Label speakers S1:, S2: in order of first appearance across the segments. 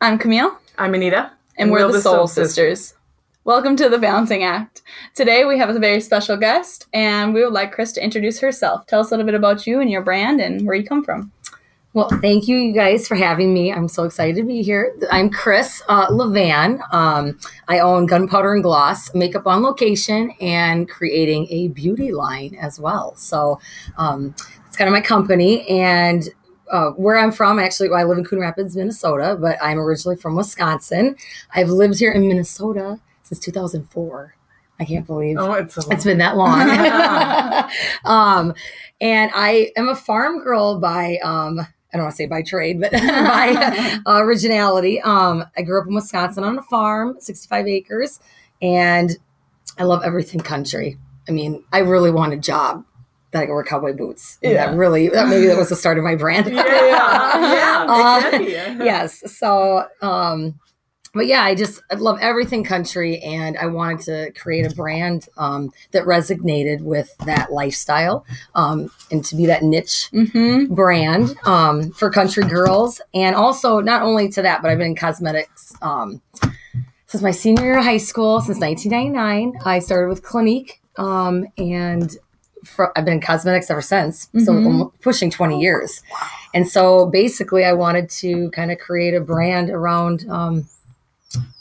S1: I'm Camille,
S2: I'm Anita.
S1: and we're, the Soul Sisters. Welcome to the Balancing Act. Today we have a very special guest, and we would like Chris to introduce herself. Tell us a little bit about you and your brand and where you come from.
S3: Well, thank you, you guys, for having me. I'm so excited to be here. I'm Chris uh, Levan. Um, I own Gunpowder and Gloss, makeup on location, and creating a beauty line as well. So um, it's kind of my company. And uh, where I'm from, actually, well, I live in Coon Rapids, Minnesota, but I'm originally from Wisconsin. I've lived here in Minnesota since 2004. I can't believe
S2: Oh, it's
S3: it's been that long. um, and I am a farm girl by um, I don't want to say by trade, but by uh, originality. Um, I grew up in Wisconsin on a farm, 65 acres, and I love everything country. I mean, I really want a job that I can wear cowboy boots. And
S1: Yeah.
S3: That really, that maybe that was the start of my brand.
S2: yeah, yeah,
S3: Uh,
S2: it can be.
S3: yes. So, um, but yeah, I just I love everything country, and I wanted to create a brand um, that resonated with that lifestyle, um, and to be that niche
S1: Mm-hmm.
S3: brand um, for country girls, and also not only to that, but I've been in cosmetics um, since my senior year of high school, since 1999. I started with Clinique, um, and for, I've been in cosmetics ever since. So
S1: Mhm.
S3: I'm pushing 20 years, and so basically, I wanted to kind of create a brand around um,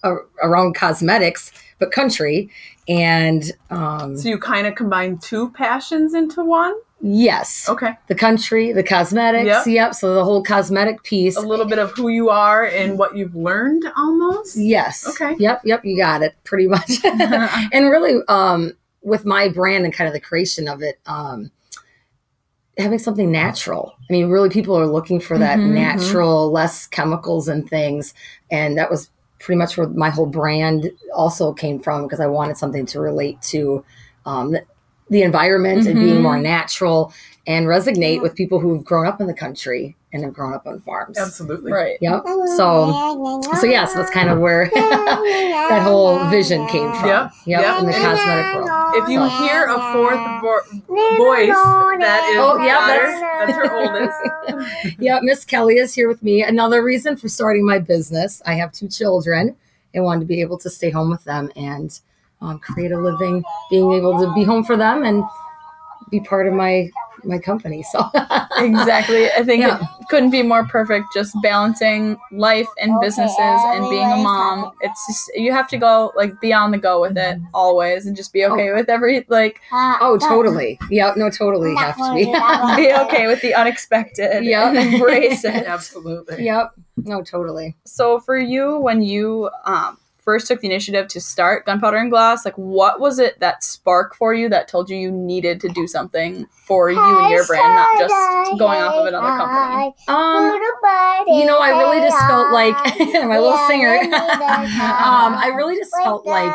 S3: a, around cosmetics, but country, and um,
S2: So you kind of combine two passions into one.
S3: yes,
S2: Okay,
S3: the country, the cosmetics.
S2: Yep.
S3: Yep. So the whole cosmetic piece.
S2: a little bit of who you are and what you've learned, almost.
S3: Yes.
S2: Okay.
S3: Yep. Yep. You got it pretty much. and really, um, with my brand and kind of the creation of it, um, having something natural. I mean, really, people are looking for that
S1: Mhm.
S3: natural, less chemicals and things. And that was pretty much where my whole brand also came from because I wanted something to relate to um, the, the environment and being
S1: Mhm.
S3: more natural and resonate with people who've grown up in the country and have grown up on farms.
S2: Absolutely.
S1: Right.
S3: Yep. So, so yeah, so that's kind of where that whole vision came from.
S2: Yep.
S3: Yep.
S2: Yep.
S3: In the cosmetic world.
S2: If you
S3: So-
S2: hear a fourth vo- voice, that is
S3: Oh, yeah,
S2: daughter. That's her oldest.
S3: yeah, Miss Kelly is here with me. Another reason for starting my business. I have two children and wanted to be able to stay home with them and um, create a living, being able to be home for them and be part of my my company. So
S1: Exactly. I think
S3: Yeah.
S1: it couldn't be more perfect. Just balancing life and businesses and being a mom. It's just you have to go like be on the go with it always, and just be okay with every like
S3: oh, totally. Yeah, no, totally have to be.
S1: be okay with the unexpected.
S3: Yeah.
S1: embrace it.
S2: Absolutely.
S3: yep. No, totally.
S1: So for you, when you um, first took the initiative to start Gunpowder and Gloss, like what was it that spark for you that told you you needed to do something for you and your brand, not just going off of another company?
S3: Um, you know, I really just felt like my little singer. um, I really just felt like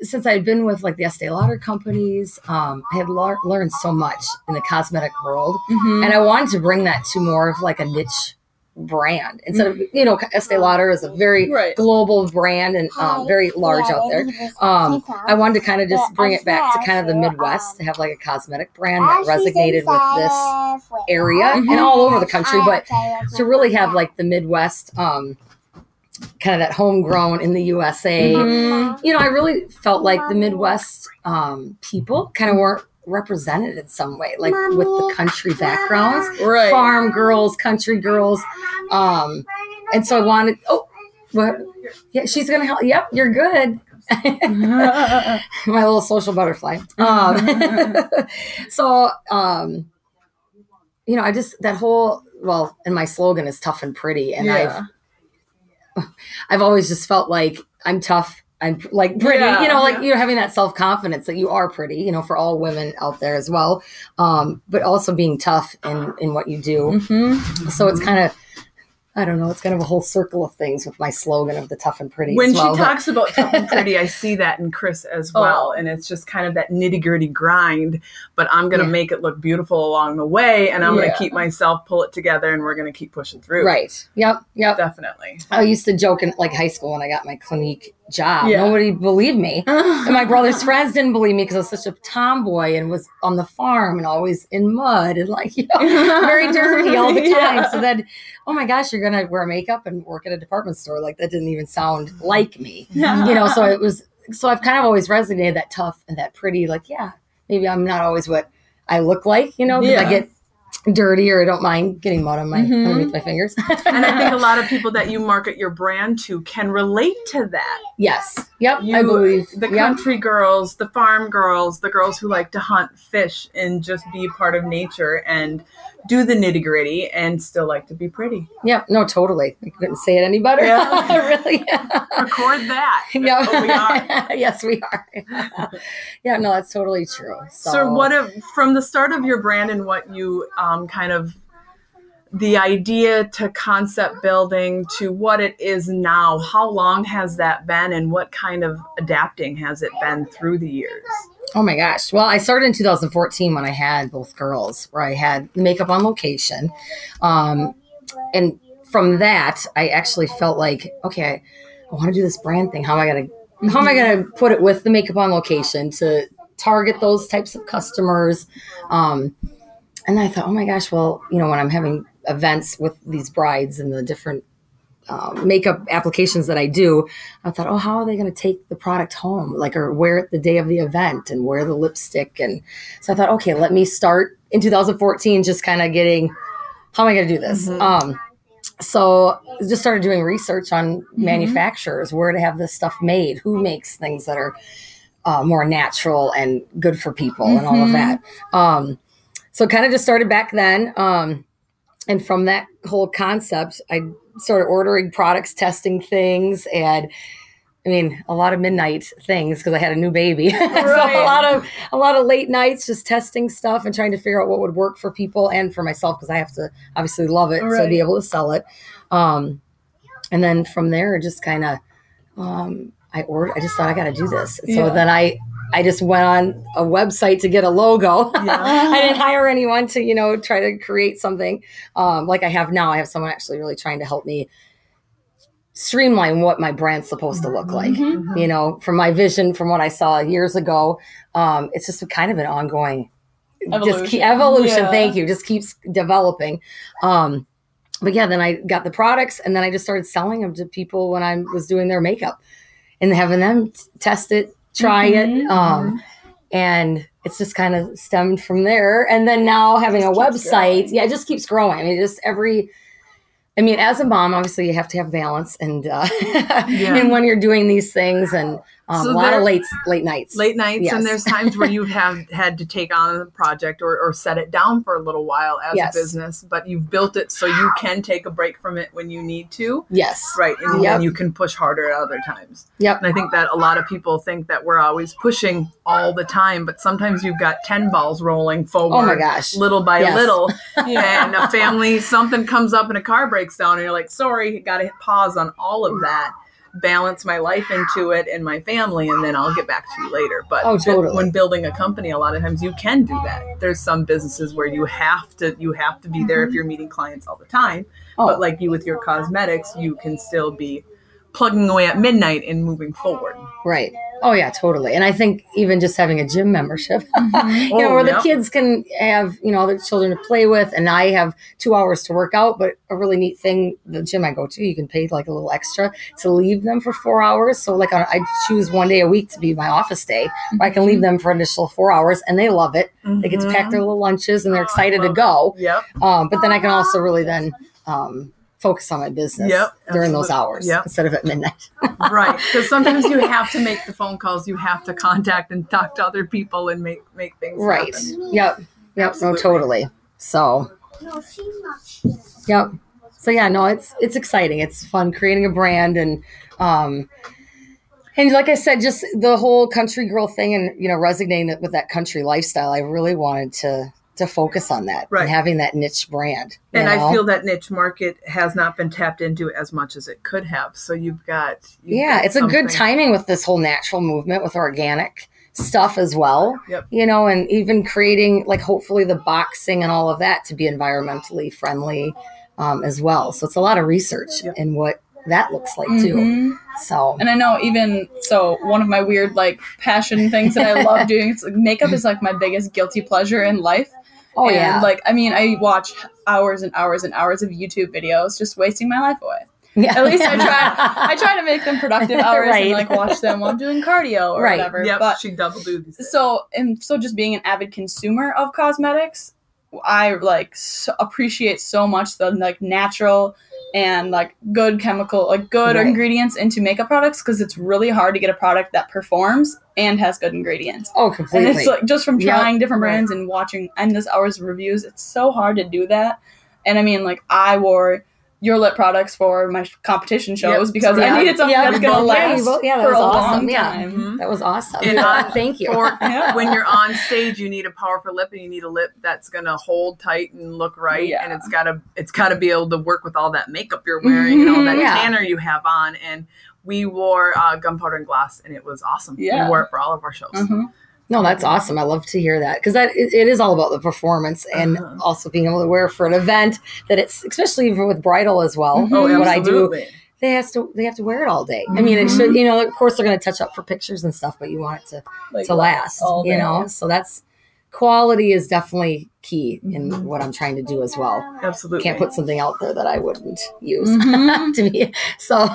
S3: since I'd been with like the Estee Lauder companies, um, I had lar- learned so much in the cosmetic world,
S1: Mhm.
S3: and I wanted to bring that to more of like a niche brand instead of you know Estee Lauder is a very
S1: Right.
S3: global brand and um, very large out there. Um, I wanted to kind of just bring it back to kind of the Midwest to have like a cosmetic brand that resonated with this area and all over the country, but to really have like the Midwest, um, kind of that homegrown in the USA.
S1: Mhm.
S3: You know, I really felt like the Midwest um, people kind of weren't represented in some way, like with the country backgrounds,
S1: Right.
S3: farm girls, country girls, um, and so I wanted. Oh, what? Yeah, she's gonna help. Yep, you're good. my little social butterfly. Um, so, um, you know, I just that whole well, and my slogan is tough and pretty, and
S1: yeah.
S3: I've I've always just felt like I'm tough. I'm like pretty,
S1: Yeah,
S3: you know, like
S2: yeah.
S3: you know, having that self confidence that you are pretty, you know, for all women out there as well, um, but also being tough in in what you do.
S1: Mhm.
S3: So it's kind of, I don't know, it's kind of a whole circle of things with my slogan of the tough and pretty.
S2: When
S3: well,
S2: she
S3: but-
S2: talks about tough and pretty, I see that in Chris as
S1: Oh.
S2: well. And it's just kind of that nitty gritty grind, but I'm going to
S3: Yeah.
S2: make it look beautiful along the way. And I'm going to keep myself, pull it together, and we're going to keep pushing through.
S3: right? Yep, yep.
S2: Definitely.
S3: I used to joke in like high school when I got my Clinique job.
S1: Yeah.
S3: Nobody believed me. And my brother's friends didn't believe me because I was such a tomboy and was on the farm and always in mud and like, you know, very dirty all the time.
S1: Yeah.
S3: So then, oh my gosh, you're going to wear makeup and work at a department store. Like that didn't even sound like me, you know? So it was, so I've kind of always resonated that tough and that pretty, like, yeah, maybe I'm not always what I look like, you know, because I get dirty or I don't mind getting mud on my,
S1: Mhm.
S3: underneath my fingers.
S2: And I think a lot of people that you market your brand to can relate to that.
S3: yes. Yep.
S2: You,
S3: I believe.
S2: the
S3: Yep.
S2: country girls, the farm girls, the girls who like to hunt, fish, and just be part of nature and do the nitty gritty and still like to be pretty.
S3: Yeah, No, totally. I couldn't say it any better.
S2: Yeah.
S3: really.
S2: Record that.
S3: Yeah,
S2: we are.
S3: yes, we are. yeah, no, that's totally true. So,
S2: So, what if, from the start of your brand and what you um, kind of the idea to concept building to what it is now, how long has that been and what kind of adapting has it been through the years?
S3: Oh my gosh. Well, I started in 2014 when I had both girls, where I had makeup on location. Um, and from that, I actually felt like, okay, I, I want to do this brand thing. How am I going to, how am I going to put it with the makeup on location to target those types of customers? Um, and I thought, oh my gosh, well, you know, when I'm having events with these brides and the different um, makeup applications that I do, I thought, oh, how are they going to take the product home? Like, or wear it the day of the event and wear the lipstick. And so I thought, okay, let me start in 2014, just kind of getting, how am I going to do this?
S2: Mhm.
S3: Um, so just started doing research on manufacturers, where to have this stuff made, who makes things that are uh, more natural and good for people, and all of
S1: Mhm.
S3: that. Um, so kind of just started back then. Um, and from that whole concept, I started ordering products, testing things, and I mean, a lot of midnight things because I had a new baby. so a lot of a lot of late nights just testing stuff and trying to figure out what would work for people and for myself because I have to obviously love it to
S1: Right.
S3: be able to sell it. Um, and then from there, just kind of um, I ordered. I just thought I got to do this. So
S1: Yeah.
S3: then I I just went on a website to get a logo.
S2: Yeah.
S3: I didn't hire anyone to, you know, try to create something um, like I have now. I have someone actually really trying to help me streamline what my brand's supposed to look like.
S1: Mhm.
S3: You know, from my vision, from what I saw years ago, um, it's just kind of an ongoing just keep,
S1: Evolution.
S3: evolution.
S1: Yeah.
S3: Thank you. Just keeps developing. Um, but yeah, then I got the products, and then I just started selling them to people when I was doing their makeup, and having them t- test it, try
S1: Mhm.
S3: it. Um, and it's just kind of stemmed from there. And then now having a website,
S1: growing.
S3: yeah, it just keeps growing. I mean, just every, I mean, as a mom, obviously you have to have balance, and uh,
S2: Yeah.
S3: and when you're doing these things, and um,
S2: So
S3: a lot of late late nights.
S2: late nights
S3: Yes.
S2: and there's times where you have had to take on a project or, or set it down for a little while as
S3: Yes.
S2: a business but you've built it so you can take a break from it when you need to
S3: Yes.
S2: right and
S3: Yep.
S2: then you can push harder at other times
S3: Yep.
S2: and i think that a lot of people think that we're always pushing all the time but sometimes you've got 10 balls rolling forward
S3: Oh my gosh.
S2: little by
S3: Yes.
S2: little
S1: Yeah.
S2: and a family something comes up and a car breaks down and you're like sorry gotta pause on all of that balance my life into it and my family and then i'll get back to you later but
S3: Oh, totally.
S2: when building a company a lot of times you can do that there's some businesses where you have to you have to be there if mm-hmm. you're meeting clients all the time
S3: Oh.
S2: but like you with your cosmetics you can still be plugging away at midnight and moving forward
S3: Right. Oh yeah, totally. And I think even just having a gym membership, you know,
S2: Oh,
S3: where the kids can have, you know, other children to play with and I have two hours to work out, but a really neat thing, the gym I go to, you can pay like a little extra to leave them for four hours. So like I choose one day a week to be my office day where I can leave them for an additional four hours and they love it. They get to pack their little lunches and they're
S2: Oh,
S3: excited to
S2: love
S3: go.
S2: yep
S3: Um, but then I can also really then um, focus on my business
S2: Yep,
S3: during those hours
S2: Yep.
S3: instead of at midnight.
S2: right because sometimes you have to make the phone calls you have to contact and talk to other people and make make things
S3: Right.
S2: happen.
S3: Yep. Yep. No, totally. So,
S4: No, she's not sure.
S3: yep. So yeah, no, it's it's exciting. It's fun creating a brand and um and like I said, just the whole country girl thing and you know, resonating with that country lifestyle. I really wanted to to focus on that
S2: Right.
S3: and having that niche brand. you
S2: and I feel that niche market has not been tapped into as much as it could have. So you've got you've
S3: yeah,
S2: got
S3: it's a good timing with this whole natural movement with organic stuff as well.
S2: Yep.
S3: You know, and even creating like hopefully the boxing and all of that to be environmentally friendly um, as well. So it's a lot of research
S2: Yep.
S3: in what that looks like too.
S1: Mhm.
S3: So
S1: And I know even so, one of my weird like passion things that I love doing is like makeup is like my biggest guilty pleasure in life.
S3: Oh
S1: and,
S3: yeah,
S1: like I mean, I watch hours and hours and hours of YouTube videos, just wasting my life away.
S3: yeah.
S1: At least I try. I try to make them productive hours
S3: Right.
S1: and like watch them while I'm doing cardio or
S3: Right.
S1: whatever.
S2: Yep,
S1: But
S2: she double duties.
S1: so and so just being an avid consumer of cosmetics i like so appreciate so much the like natural and like good chemical like good
S3: Right.
S1: ingredients into makeup products because it's really hard to get a product that performs and has good ingredients
S3: oh completely.
S1: and it's like just from
S3: Yep.
S1: trying different
S2: Right.
S1: brands and watching endless hours of reviews it's so hard to do that and i mean like i wore your lip products for my competition shows
S2: Yep.
S1: because
S2: So
S1: i needed something
S3: Yeah,
S1: that's gonna
S3: both- yeah, you
S1: last
S3: both- yeah, that
S1: for
S3: was
S1: a
S3: awesome.
S1: long
S3: Yeah.
S1: time
S2: Mhm.
S3: that was awesome.
S2: And, uh,
S3: Thank you.
S2: For
S1: Yeah.
S2: when you're on stage, you need a powerful lip, and you need a lip that's gonna hold tight and look right,
S1: Yeah.
S2: and it's gotta it's gotta be able to work with all that makeup you're wearing and all that
S3: Mhm. Yeah.
S2: tanner you have on. And we wore uh, gunpowder and gloss, and it was awesome.
S1: Yeah.
S2: we wore it for all of our shows.
S1: Mhm.
S3: No, that's awesome. I love to hear that because that it, it is all about the performance and
S2: Uh-huh.
S3: also being able to wear for an event that it's especially with bridal as well.
S1: Mhm.
S2: Oh,
S3: what I do, they has to they have to wear it all day. I mean, it should you know of course they're going to touch up for pictures and stuff, but you want it to
S1: Like,
S3: to last. You know, so that's quality is definitely key in what I'm trying to do as well.
S2: Absolutely.
S3: Can't put something out there that I wouldn't use
S1: Mhm.
S3: to be so.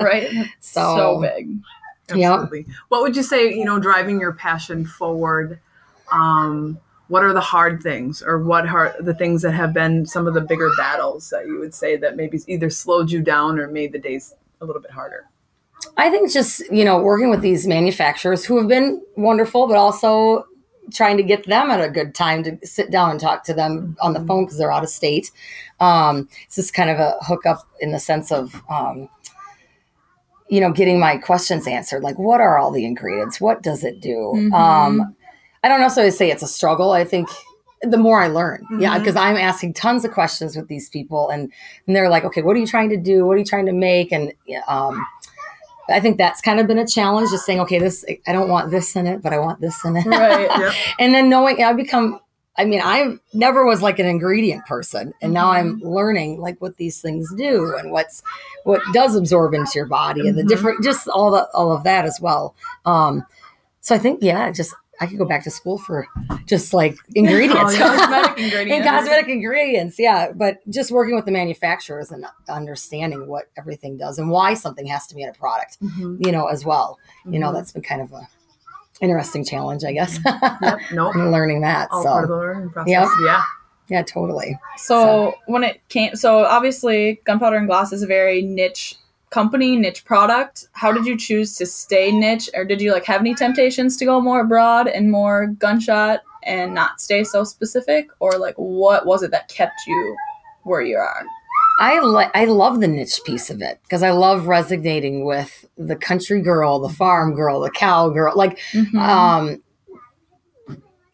S1: right?
S3: So-
S1: So, big.
S3: Yep.
S2: Absolutely. What would you say, you know, driving your passion forward? Um, what are the hard things or what are the things that have been some of the bigger battles that you would say that maybe either slowed you down or made the days a little bit harder?
S3: I think just, you know, working with these manufacturers who have been wonderful, but also trying to get them at a good time to sit down and talk to them on the phone because they're out of state. Um, it's just kind of a hookup in the sense of, um, you know, getting my questions answered. Like, what are all the ingredients? What does it do?
S1: Mhm.
S3: Um, I don't necessarily say it's a struggle. I think the more I learn, yeah,
S2: Mhm.
S3: because I'm asking tons of questions with these people, and, and they're like, okay, what are you trying to do? What are you trying to make? And um, I think that's kind of been a challenge, just saying, okay, this I don't want this in it, but I want this in it,
S1: Right.
S3: And then knowing I become. I mean, I never was like an ingredient person, and now I'm learning like what these things do and what's what does absorb into your body and the
S2: Mhm.
S3: different, just all the all of that as well. Um, so I think, yeah, just I could go back to school for just like ingredients,
S2: Oh.
S1: Cosmetic
S3: and
S1: ingredients.
S3: cosmetic ingredients. Yeah, but just working with the manufacturers and understanding what everything does and why something has to be in a product,
S2: Mhm.
S3: you know, as well. You know,
S2: Mhm.
S3: that's been kind of a interesting challenge, I guess. Mm-hmm.
S2: Yep. Nope.
S3: learning that.
S2: All part of the
S3: so
S2: learning process.
S3: Yep.
S2: Yeah.
S3: yeah, totally.
S1: So when it came, so obviously, Gunpowder and Gloss is a very niche company, niche product. How did you choose to stay niche, or did you like have any temptations to go more broad and more gunshot and not stay so specific, or like what was it that kept you where you are?
S3: I like I love the niche piece of it because I love resonating with the country girl, the farm girl, the cow girl. Like
S1: Mhm.
S3: um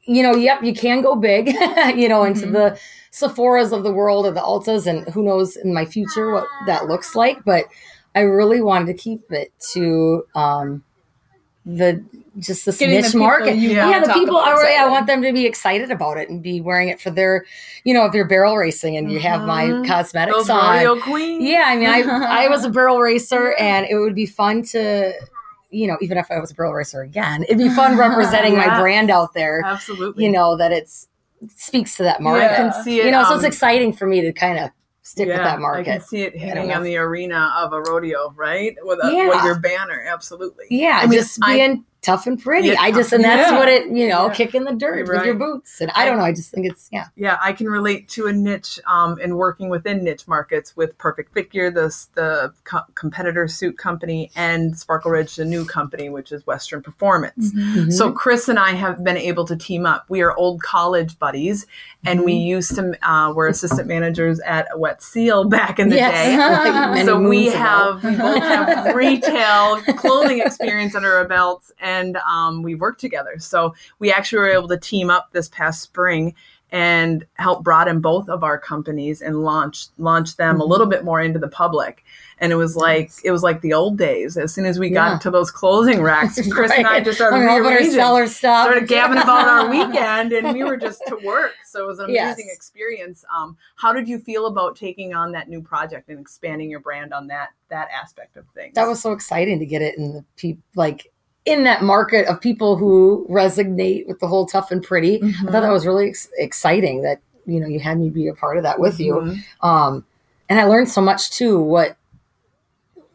S3: you know yep you can go big you know into
S1: Mhm.
S3: the sephoras of the world or the ultas and who knows in my future what that looks like but i really wanted to keep it to um the just this
S1: Getting the
S3: niche market yeah, the people i want them to be excited about it and be wearing it for their you know if you're barrel racing and you have my
S2: Mhm.
S3: cosmetics
S2: Those
S3: on
S2: queens.
S3: yeah, I mean, I I was a barrel racer, and it would be fun to, you know, even if I was a barrel racer again, it'd be fun representing my brand out there.
S2: Absolutely.
S3: You know that it's speaks to that
S2: I
S3: market.
S2: can see it.
S3: You know, so it's
S2: um,
S3: exciting for me to kind of stick with
S2: that
S3: that
S2: I can see it hitting on the arena of a rodeo, right? With, a,
S3: Yeah.
S2: with your banner, absolutely.
S3: Yeah,
S2: I mean,
S3: just
S2: I-
S3: being tough and pretty.
S2: Yeah,
S3: I just and
S2: and-
S3: that's
S1: yeah.
S3: what it you know
S2: Yeah.
S3: kicking the dirt
S2: You're
S3: with your boots. And I don't know. I just think it's yeah.
S2: Yeah, I can relate to a niche um, and working within niche markets with Perfect Figure, the the co- competitor suit company, and Sparkle Ridge, the new company, which is Western Performance.
S3: Mhm.
S2: So Chris and I have been able to team up. We are old college buddies, and we used to uh, were assistant managers at Wet Seal back in the
S3: Yes.
S2: day. So we have we both have retail clothing experience under our belts, and um, we worked together. So we actually were able to team up this past spring and help broaden both of our companies and launch launch them
S3: Mm-hmm.
S2: a little bit more into the public. And it was like it was like the old days. As soon as we
S3: Yeah.
S2: got to those closing racks, Chris and I just started
S3: I'm gonna
S2: rearranging
S3: sell stuff.
S2: started gabbing about our weekend and we were just to work so it was an amazing
S3: Yes.
S2: experience um, how did you feel about taking on that new project and expanding your brand on that that aspect of things
S3: that was so exciting to get it in the people like in that market of people who resonate with the whole tough and pretty. I
S2: Mm-hmm.
S3: thought that was really ex- exciting that you know you had me be a part of that with you.
S2: Mhm.
S3: Um, and I learned so much too. What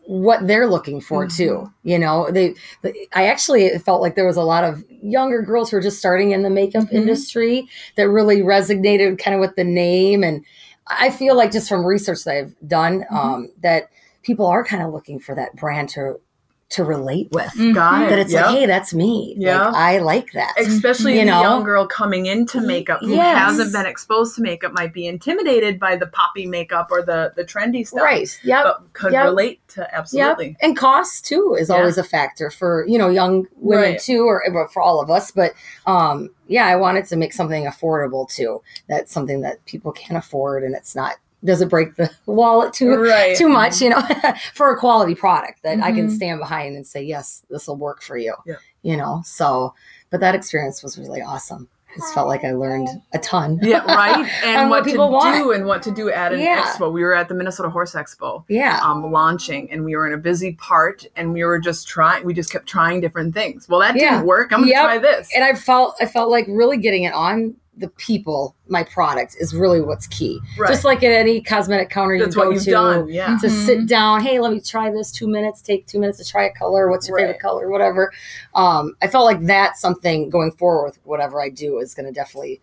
S3: what they're looking for
S2: Mhm.
S3: too. You know, they, they. I actually felt like there was a lot of younger girls who were just starting in the makeup
S2: Mhm.
S3: industry that really resonated kind of with the name. And I feel like just from research that I've done,
S2: Mm-hmm.
S3: um, that people are kind of looking for that brand to to relate with.
S2: got it
S3: That it's
S2: Yep.
S3: like, hey, that's me.
S2: Yeah.
S3: Like, I like that.
S2: especially
S3: You
S2: the
S3: know?
S2: young girl coming into makeup who
S3: Yes.
S2: hasn't been exposed to makeup might be intimidated by the poppy makeup or the the trendy stuff
S3: Right. Yep.
S2: but could
S3: Yep.
S2: relate to absolutely
S3: Yep. And cost too is
S2: Yeah.
S3: always a factor for, you know, young women
S1: Right.
S3: too, or or for all of us. But um, yeah, I wanted to make something affordable too. That's something that people can afford and it's not doesn't break the wallet too
S1: right.
S3: too much, you know, for a quality product that I can
S1: Mhm.
S3: stand behind and say, yes, this will work for you.
S2: Yeah.
S3: You know, so but that experience was really awesome. It just felt like I learned a ton.
S2: yeah right and what,
S3: what
S2: to
S3: people want.
S2: do and what to do at an
S3: Yeah.
S2: expo we were at the minnesota horse expo
S3: Yeah.
S2: um, launching and we were in a busy part and we were just trying we just kept trying different things well that
S3: Yeah.
S2: didn't work i'm gonna
S3: Yep.
S2: try this
S3: and I felt I felt like really getting it on the people, my product is really what's key.
S2: Right.
S3: Just like at any cosmetic counter
S2: that's
S3: you go
S2: you've
S3: to,
S2: done yeah
S3: to
S1: Mhm.
S3: sit down. Hey, let me try this. Two minutes. Take two minutes to try a color. What's your
S2: Right.
S3: favorite color? Whatever. Um, I felt like that's something going forward with whatever I do is going to definitely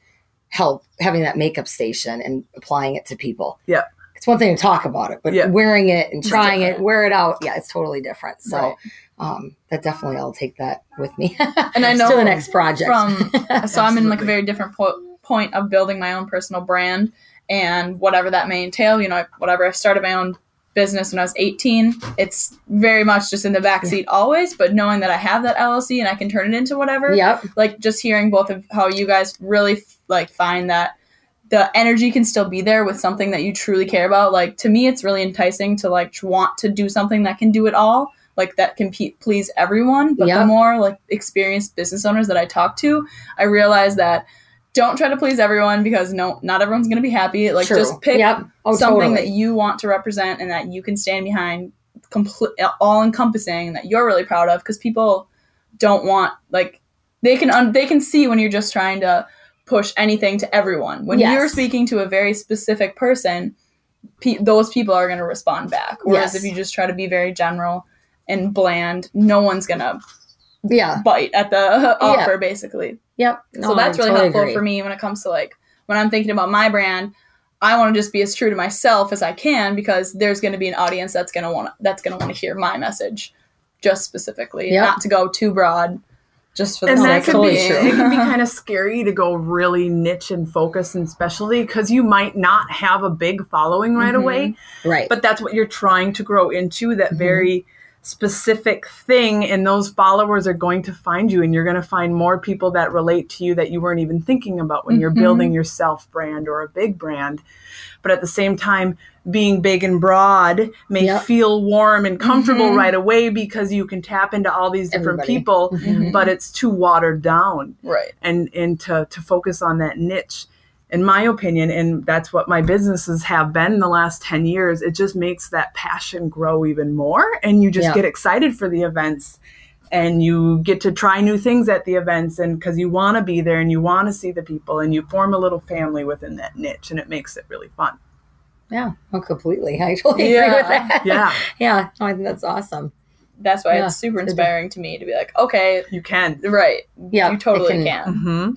S3: help having that makeup station and applying it to people.
S2: Yeah.
S3: It's one thing to talk about it, but
S2: Yeah.
S3: wearing it and trying it, wear it out, yeah, it's totally different. So
S1: Right.
S3: Um, that definitely I'll take that with me.
S1: And I know
S3: to the next project.
S1: from so I'm in like a very different po- point of building my own personal brand and whatever that may entail. You know, whatever I started my own business when I was 18. It's very much just in the backseat always, but knowing that I have that LLC and I can turn it into whatever.
S3: yep.
S1: Like just hearing both of how you guys really like find that the energy can still be there with something that you truly care about. Like to me, it's really enticing to like want to do something that can do it all, like that can pe- please everyone. But
S3: Yeah.
S1: the more like experienced business owners that I talk to, I realize that don't try to please everyone because no, not everyone's gonna be happy. Like
S3: True.
S1: just pick
S3: Yep. Oh,
S1: something
S3: totally.
S1: that you want to represent and that you can stand behind, complete, all encompassing that you're really proud of. Because people don't want like they can un- they can see when you're just trying to push anything to everyone. When
S3: Yes.
S1: you're speaking to a very specific person, pe- those people are going to respond back. Whereas
S3: Yes.
S1: if you just try to be very general and bland, no one's going to
S3: yeah.
S1: bite at the
S3: Yeah.
S1: offer, basically.
S3: Yep.
S1: so that's
S3: I
S1: really
S3: totally
S1: helpful
S3: agree.
S1: for me when it comes to like when I'm thinking about my brand. I want to just be as true to myself as I can because there's going to be an audience that's going to want that's going to want to hear my message just specifically,
S3: Yep.
S1: not to go too broad. Just for the
S2: and
S1: sake
S2: that
S1: of
S2: could
S3: totally
S2: be
S3: true.
S2: it can be kind of scary to go really niche and focus and specialty because you might not have a big following right
S1: Mhm.
S2: away
S3: Right.
S2: but that's what you're trying to grow into that
S3: Mhm.
S2: very specific thing and those followers are going to find you and you're going to find more people that relate to you that you weren't even thinking about when you're
S1: Mhm.
S2: building your self brand or a big brand but at the same time being big and broad may
S3: Yep.
S2: feel warm and comfortable
S1: Mhm.
S2: right away because you can tap into all these different
S3: Everybody.
S2: people
S3: Mhm.
S2: but it's too watered down
S1: right.
S2: and and to to focus on that niche in my opinion and that's what my businesses have been in the last 10 years it just makes that passion grow even more and you just
S3: Yeah.
S2: get excited for the events and you get to try new things at the events and because you want to be there and you want to see the people and you form a little family within that niche and it makes it really fun
S3: Yeah. Oh, completely. I totally agree
S1: Yeah.
S3: with that.
S2: yeah
S3: yeah. No, I think that's awesome.
S1: That's why
S3: Yeah.
S1: it's super inspiring to me to be like, okay,
S2: you can
S1: right,
S3: Yeah.
S1: you totally
S3: it
S1: can.
S2: hmm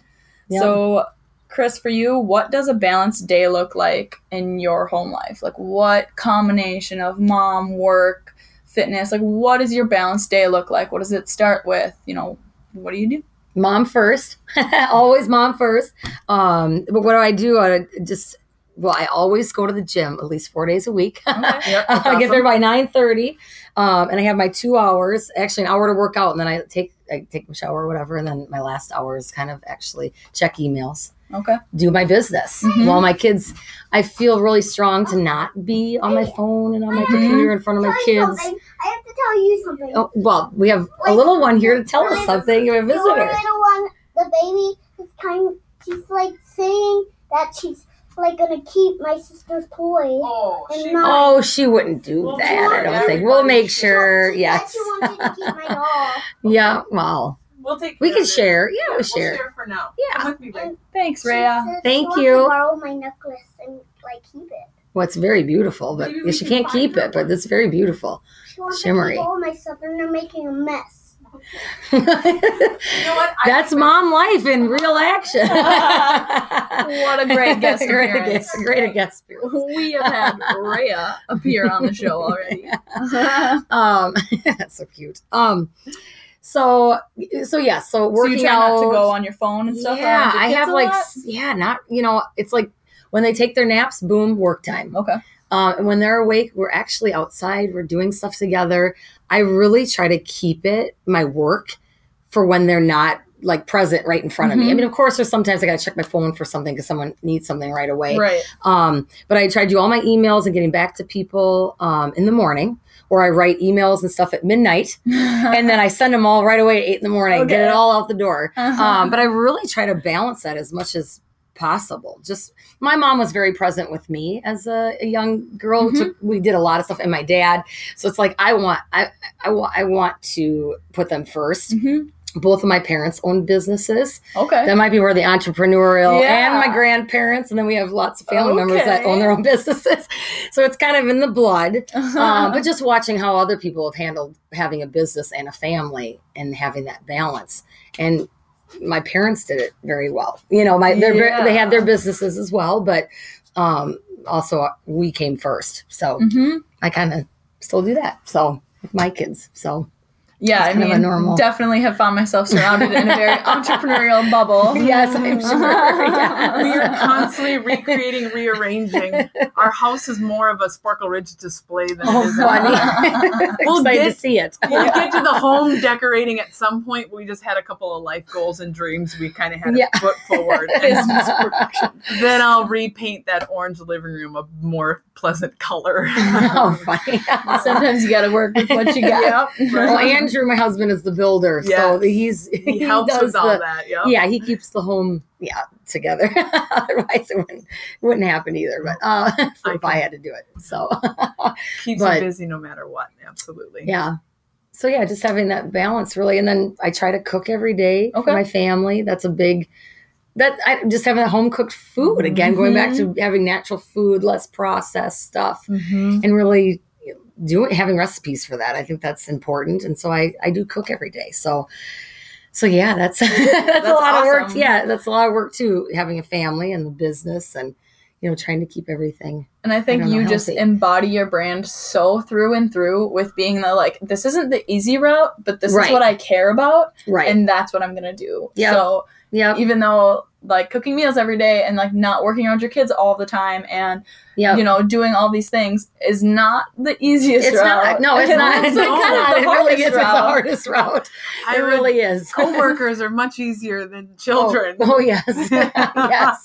S3: Yeah.
S1: So, Chris, for you, what does a balanced day look like in your home life? Like, what combination of mom, work, fitness, like, what does your balanced day look like? What does it start with? You know, what do you do?
S3: mom first always mom first um but what do i do i just well i always go to the gym at least four days a week
S1: Okay.
S2: yep,
S3: i get there
S2: awesome.
S3: by 9.30 um, and i have my two hours actually an hour to work out and then i take i take a shower or whatever and then my last hour is kind of actually check emails
S1: Okay.
S3: do my business.
S1: Mhm.
S3: While my kids, I feel really strong to not be on my phone and on my
S1: Mhm.
S3: computer in front of my kids.
S4: something. I have to tell you something.
S3: Oh, well, we have a little one here to tell us something. you're A
S4: Your
S3: visitor.
S4: little one, the baby, is kind. She's like saying that she's like gonna keep my sister's toy.
S2: Oh,
S4: And
S2: she
S3: Oh, she wouldn't do
S2: Well,
S3: that. I don't think. We'll make sure. Yes.
S4: She wanted to keep my doll.
S3: Yeah. Well,
S2: We'll take.
S3: we can
S2: of
S3: share. Yeah,
S2: Yeah,
S3: we'll share.
S2: for now.
S3: Yeah.
S2: Come with me, babe.
S1: Thanks,
S4: She
S1: Rhea.
S4: said
S3: Thank
S4: she wants
S3: you.
S4: To borrow my necklace and like keep it.
S3: Well, it's very beautiful, but
S2: Maybe
S3: she
S2: can
S3: can't keep it. But it's very beautiful.
S4: She wants
S3: Shimmery.
S4: to keep all my stuff, and they're making a mess.
S2: You know what? I
S3: That's
S2: think
S3: mom life in real action.
S1: What a great guest
S3: great
S1: appearance.
S3: guest, great guest appearance.
S1: we have had Rhea appear on the show already.
S3: Um, that's so cute. Um, so so yeah, so
S1: so
S3: working
S1: you try
S3: out.
S1: not to go on your phone and stuff.
S3: yeah, I have like
S1: lot?
S3: yeah, not you know, it's like when they take their naps, boom, work time.
S1: Okay.
S3: Um, and when they're awake, we're actually outside. We're doing stuff together. I really try to keep it my work for when they're not like present right in front of me. I
S1: Mhm.
S3: mean, of course, there's sometimes I got to check my phone for something because someone needs something right away.
S1: Right.
S3: Um, but I try to do all my emails and getting back to people um, in the morning, or I write emails and stuff at midnight, and then I send them all right away at eight in the morning. Get it all out the door.
S1: Uh-huh.
S3: Um, but I really try to balance that as much as possible. Just my mom was very present with me as a, a young girl.
S1: Mhm.
S3: Took- we did a lot of stuff, and my dad. So it's like I want, I, I want, I want to put them first.
S1: Mhm.
S3: Both of my parents own businesses.
S1: Okay.
S3: That might be where the entrepreneurial
S1: Yeah.
S3: and my grandparents, and then we have lots of family members that own their own businesses. So it's kind of in the blood. Um, but just watching how other people have handled having a business and a family and having that balance. And my parents did it very well. You know, my they're,
S1: Yeah.
S3: they had their businesses as well, but um, also we came first. So
S1: Mhm.
S3: I kind of still do that. So with my kids. So
S1: Yeah,
S3: It's
S1: I
S3: kind of a
S1: mean,
S3: normal-
S1: definitely have found myself surrounded in a very entrepreneurial bubble.
S3: yes, I'm sure. Yes.
S2: We are constantly recreating, rearranging. Our house is more of a Sparkle Ridge display than oh, it
S3: Oh,
S2: is.
S3: funny.
S2: We'll
S3: Excited
S2: get-
S3: to see it.
S2: We'll get to the home decorating at some point. We just had a couple of life goals and dreams we kind of had
S3: Yeah.
S2: to put forward. Then I'll repaint that orange living room a more pleasant color.
S3: oh, funny.
S1: Sometimes you got to work with what you got.
S2: Yep,
S3: Well,
S2: right.
S3: Andrew, my husband, is the builder, so he's
S2: he helps
S3: does
S2: with all that. Yep.
S3: Yeah, he keeps the home yeah together. Otherwise, it wouldn't wouldn't happen either. But uh, if I had to do it, so
S2: keeps
S3: but-
S2: you busy no matter what. Absolutely.
S3: yeah. So yeah, just having that balance really, and then I try to cook every day
S1: Okay.
S3: for my family. That's a big. That I just having a home cooked food again, going back to having natural food, less processed stuff,
S1: Mm-hmm.
S3: and really doing having recipes for that. I think that's important, and so I I do cook every day. So so yeah, that's that's, a
S1: That's
S3: lot of work. Yeah, that's a lot of work too. Having a family and the business, and you know, trying to keep everything.
S1: And I think
S3: I know,
S1: you just embody your brand so through and through with being the like, this isn't the easy route, but this
S3: Right.
S1: is what I care about,
S3: Right.
S1: and that's what I'm gonna do.
S3: Yep.
S1: So
S3: yep.
S1: even though like cooking meals every day and like not working around your kids all the time and
S3: Yep.
S1: you know doing all these things is not the easiest
S3: it's
S1: route.
S3: not. No, it's
S1: And
S3: not.
S1: It's
S3: No,
S1: kind of
S3: not.
S1: the
S3: It really
S1: hardest
S3: is. It's the
S1: route.
S3: hardest route.
S2: I
S3: it
S2: would-
S3: really is.
S2: Coworkers are much easier than children.
S3: Oh, oh, yes. yes.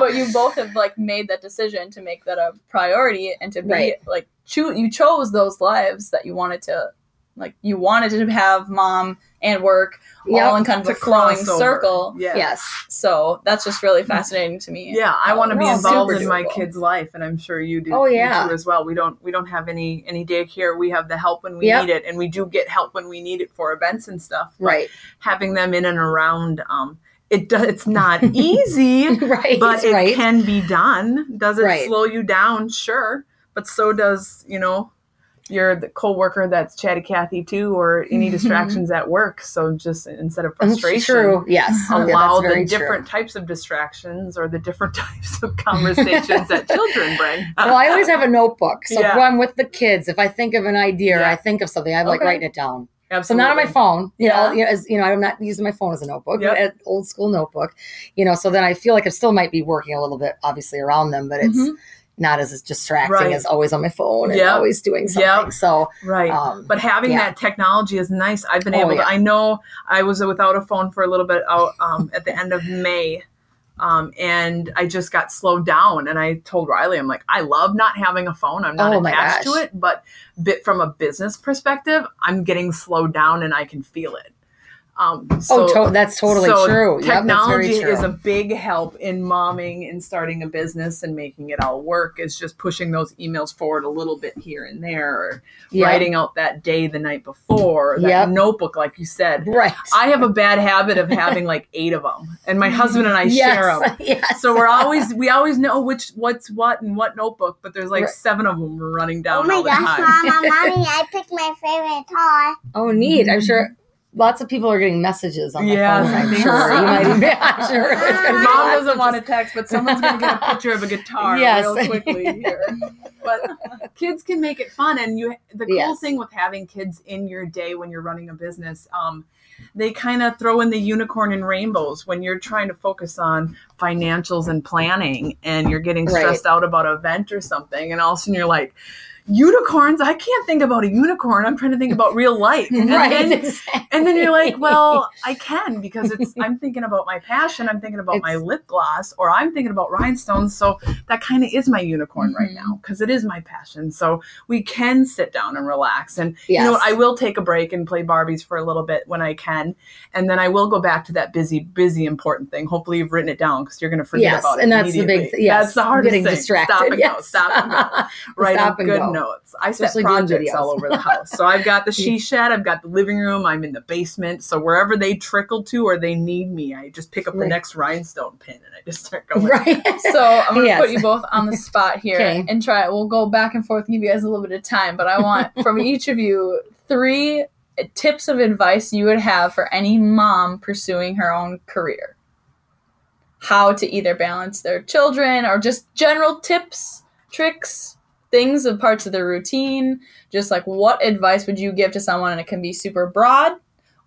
S1: but you both have like made that decision to make that a priority and to be
S3: Right.
S1: like cho- you chose those lives that you wanted to like you wanted to have mom and work all in kind of a flowing
S2: crossover.
S1: circle
S2: Yeah.
S3: Yes.
S1: so that's just really fascinating to me
S2: Yeah, I want to be involved
S1: super
S2: in my kid's life, and I'm sure you do.
S3: Oh,
S2: you
S3: yeah.
S2: too as well. We don't we don't have any any daycare. We have the help when we
S3: Yep.
S2: need it, and we do get help when we need it for events and stuff. But
S3: Right.
S2: having them in and around, um, it does. It's not easy,
S3: right.
S2: but it
S3: right.
S2: can be done. Does it
S3: Right.
S2: slow you down? Sure, but so does you know your the coworker that's chatty Cathy too, or any
S1: Mhm.
S2: distractions at work. So just instead of frustration,
S3: True. Yes. Yeah,
S2: allow
S3: very
S2: the
S3: true.
S2: different types of distractions or the different types of conversations that children bring.
S3: well, I always have a notebook. So
S2: Yeah.
S3: if I'm with the kids, if I think of an idea or I think of something, I'm like
S1: Okay.
S3: writing it down.
S2: Absolutely.
S3: So not on my phone. You
S1: Yeah.
S3: know, you know, as, you know, I'm not using my phone as a notebook,
S2: Yep.
S3: an old school notebook. You know, so then I feel like I still might be working a little bit, obviously, around them, but it's
S1: Mhm.
S3: Not as distracting
S2: Right.
S3: as always on my phone and
S2: Yep.
S3: always doing something.
S2: Yep.
S3: So,
S2: Right.
S3: um,
S2: but having
S3: yeah.
S2: that technology is nice. I've been
S3: Oh,
S2: able
S3: yeah.
S2: to. I know I was without a phone for a little bit out um, at the end of May. Um, and I just got slowed down. And I told Riley, I'm like, I love not having a phone. I'm not
S3: Oh
S2: attached to it, but bit from a business perspective, I'm getting slowed down and I can feel it. Um,
S3: oh, to- that's totally
S2: so
S3: true. Yep, that's
S2: Technology
S3: true.
S2: is a big help in momming and starting a business and making it all work. It's just pushing those emails forward a little bit here and there, or
S3: Yep.
S2: writing out that day the night before, or that
S3: Yep.
S2: notebook, like you said.
S3: Right.
S2: I have a bad habit of having like eight of them, and my husband and I
S3: yes.
S2: share them.
S3: yes.
S2: So we're always we always know which what's what and what notebook, but there's like
S3: Right.
S2: seven of them we're running
S4: Oh my
S2: all the
S4: gosh,
S2: time.
S4: Mama, Mommy, I picked my favorite toy.
S3: Oh, neat. I'm sure lots of people are getting messages on their phones.
S2: I
S3: I'm sure. You might even, I'm sure. Be
S2: Mom doesn't want to text, but someone's gonna get a picture of a guitar
S3: Yes.
S2: real quickly here. But kids can make it fun, and you. The cool
S3: Yes.
S2: thing with having kids in your day when you're running a business, um, they kind of throw in the unicorn and rainbows when you're trying to focus on financials and planning, and you're getting
S3: Right.
S2: stressed out about an event or something, and all of a sudden you're like. Unicorns? I can't think about a unicorn. I'm trying to think about real life. And
S3: right.
S2: then
S3: exactly.
S2: and then you're like, well, I can because it's I'm thinking about my passion, I'm thinking about my lip gloss, or I'm thinking about rhinestones. So that kind of is my unicorn right
S1: Mhm.
S2: now because it is my passion. So we can sit down and relax. And
S3: yes.
S2: you know? I will take a break and play Barbies for a little bit when I can, and then I will go back to that busy, busy, important thing. Hopefully, you've written it down because you're going to forget
S3: yes,
S2: about it.
S3: and that's the big
S2: immediately.
S3: thing. Yes,
S2: that's the hardest
S3: getting
S2: thing.
S3: distracted.
S2: Stop and go. Stop and go writing
S3: Stop and
S2: good
S3: go.
S2: notes. I set
S3: Especially
S2: projects all over the house. So I've got the she shed, I've got the living room, I'm in the basement. So wherever they trickle to or they need me, I just pick up the next rhinestone pin and I just start going.
S3: Right.
S1: So I'm gonna
S3: Yes.
S1: put you both on the spot here
S3: Okay.
S1: and try. We'll go back and forth, give you guys a little bit of time, but I want from each of you three tips of advice you would have for any mom pursuing her own career. How to either balance their children or just general tips, tricks, things of parts of their routine. Just like what advice would you give to someone? And it can be super broad.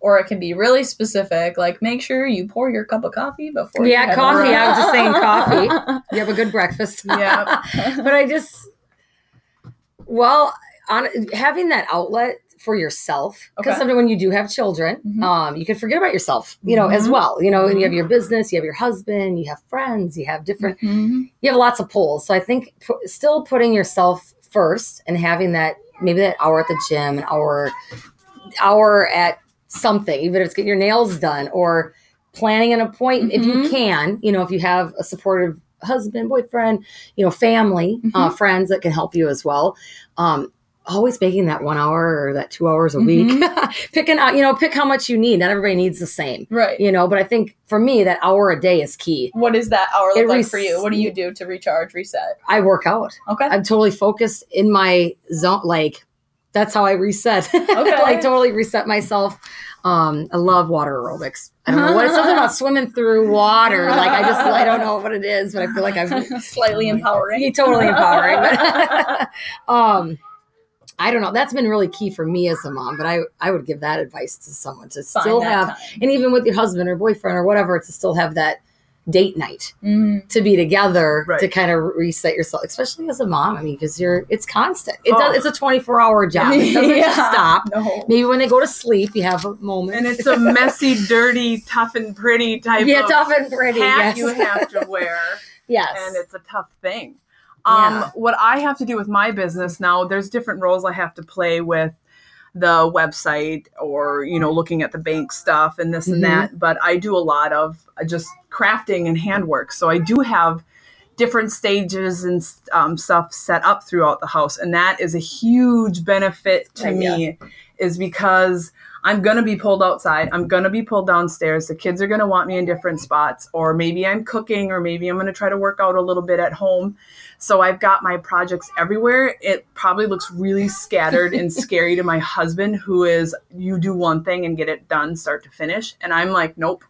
S1: Or it can be really specific, like make sure you pour your cup of coffee before. you
S3: Yeah, coffee. I was just saying coffee. You have a good breakfast.
S2: Yeah.
S3: but I just, well, on having that outlet for yourself, because
S1: Okay.
S3: sometimes when you do have children,
S1: Mhm.
S3: um, you can forget about yourself, you know, as
S2: Mhm.
S3: well. You know, and you have your business, you have your husband, you have friends, you have different,
S1: Mhm.
S3: you have lots of pulls. So I think pu- still putting yourself first and having that maybe that hour at the gym, an hour, hour at something, even if it's getting your nails done or planning an appointment if you
S1: Mhm.
S3: can. You know, if you have a supportive husband, boyfriend, you know, family, uh, friends that can help you as well. Um, always making that one hour or that two hours a week, picking out, you know, pick how much you need. Not everybody needs the same,
S1: Right.
S3: you know, but I think for me, that hour a day is key.
S1: what is that hour look like for you? What do you do to recharge, reset?
S3: I work out.
S1: Okay.
S3: I'm totally focused in my zone. Like that's how I reset. okay. like totally reset myself. Um, I love water aerobics. I don't know what it's something about swimming through water. Like I just I don't know what it is, but I feel like I'm
S1: Slightly empowering.
S3: It's totally empowering. But, um, I don't know. That's been really key for me as a mom. But I I would give that advice to someone to
S1: Find
S3: still have,
S1: time.
S3: and even with your husband or boyfriend or whatever, to still have that date night
S1: Mhm.
S3: to be together
S2: Right.
S3: to kind of reset yourself, especially as a mom. I mean, because you're it's constant. It
S2: Oh.
S3: does. It's a 24 hour job. It doesn't
S1: Yeah.
S3: stop.
S1: No.
S3: Maybe when they go to sleep, you have a moment.
S2: And it's a messy, dirty, tough and pretty type
S3: yeah,
S2: of
S3: tough and pretty.
S2: hat
S3: Yes.
S2: you have to wear.
S3: yes.
S2: and it's a tough thing. Um,
S3: Yeah.
S2: What I have to do with my business now, there's different roles I have to play with the website or you know looking at the bank stuff and this
S3: Mhm.
S2: and that but i do a lot of uh, just crafting and handwork so i do have different stages and um, stuff set up throughout the house and that is a huge benefit to
S1: Right,
S2: me is because i'm going to be pulled outside i'm going to be pulled downstairs the kids are going to want me in different spots or maybe i'm cooking or maybe i'm going to try to work out a little bit at home so I've got my projects everywhere. It probably looks really scattered and scary to my husband, who is, you do one thing and get it done start to finish. And I'm like, nope,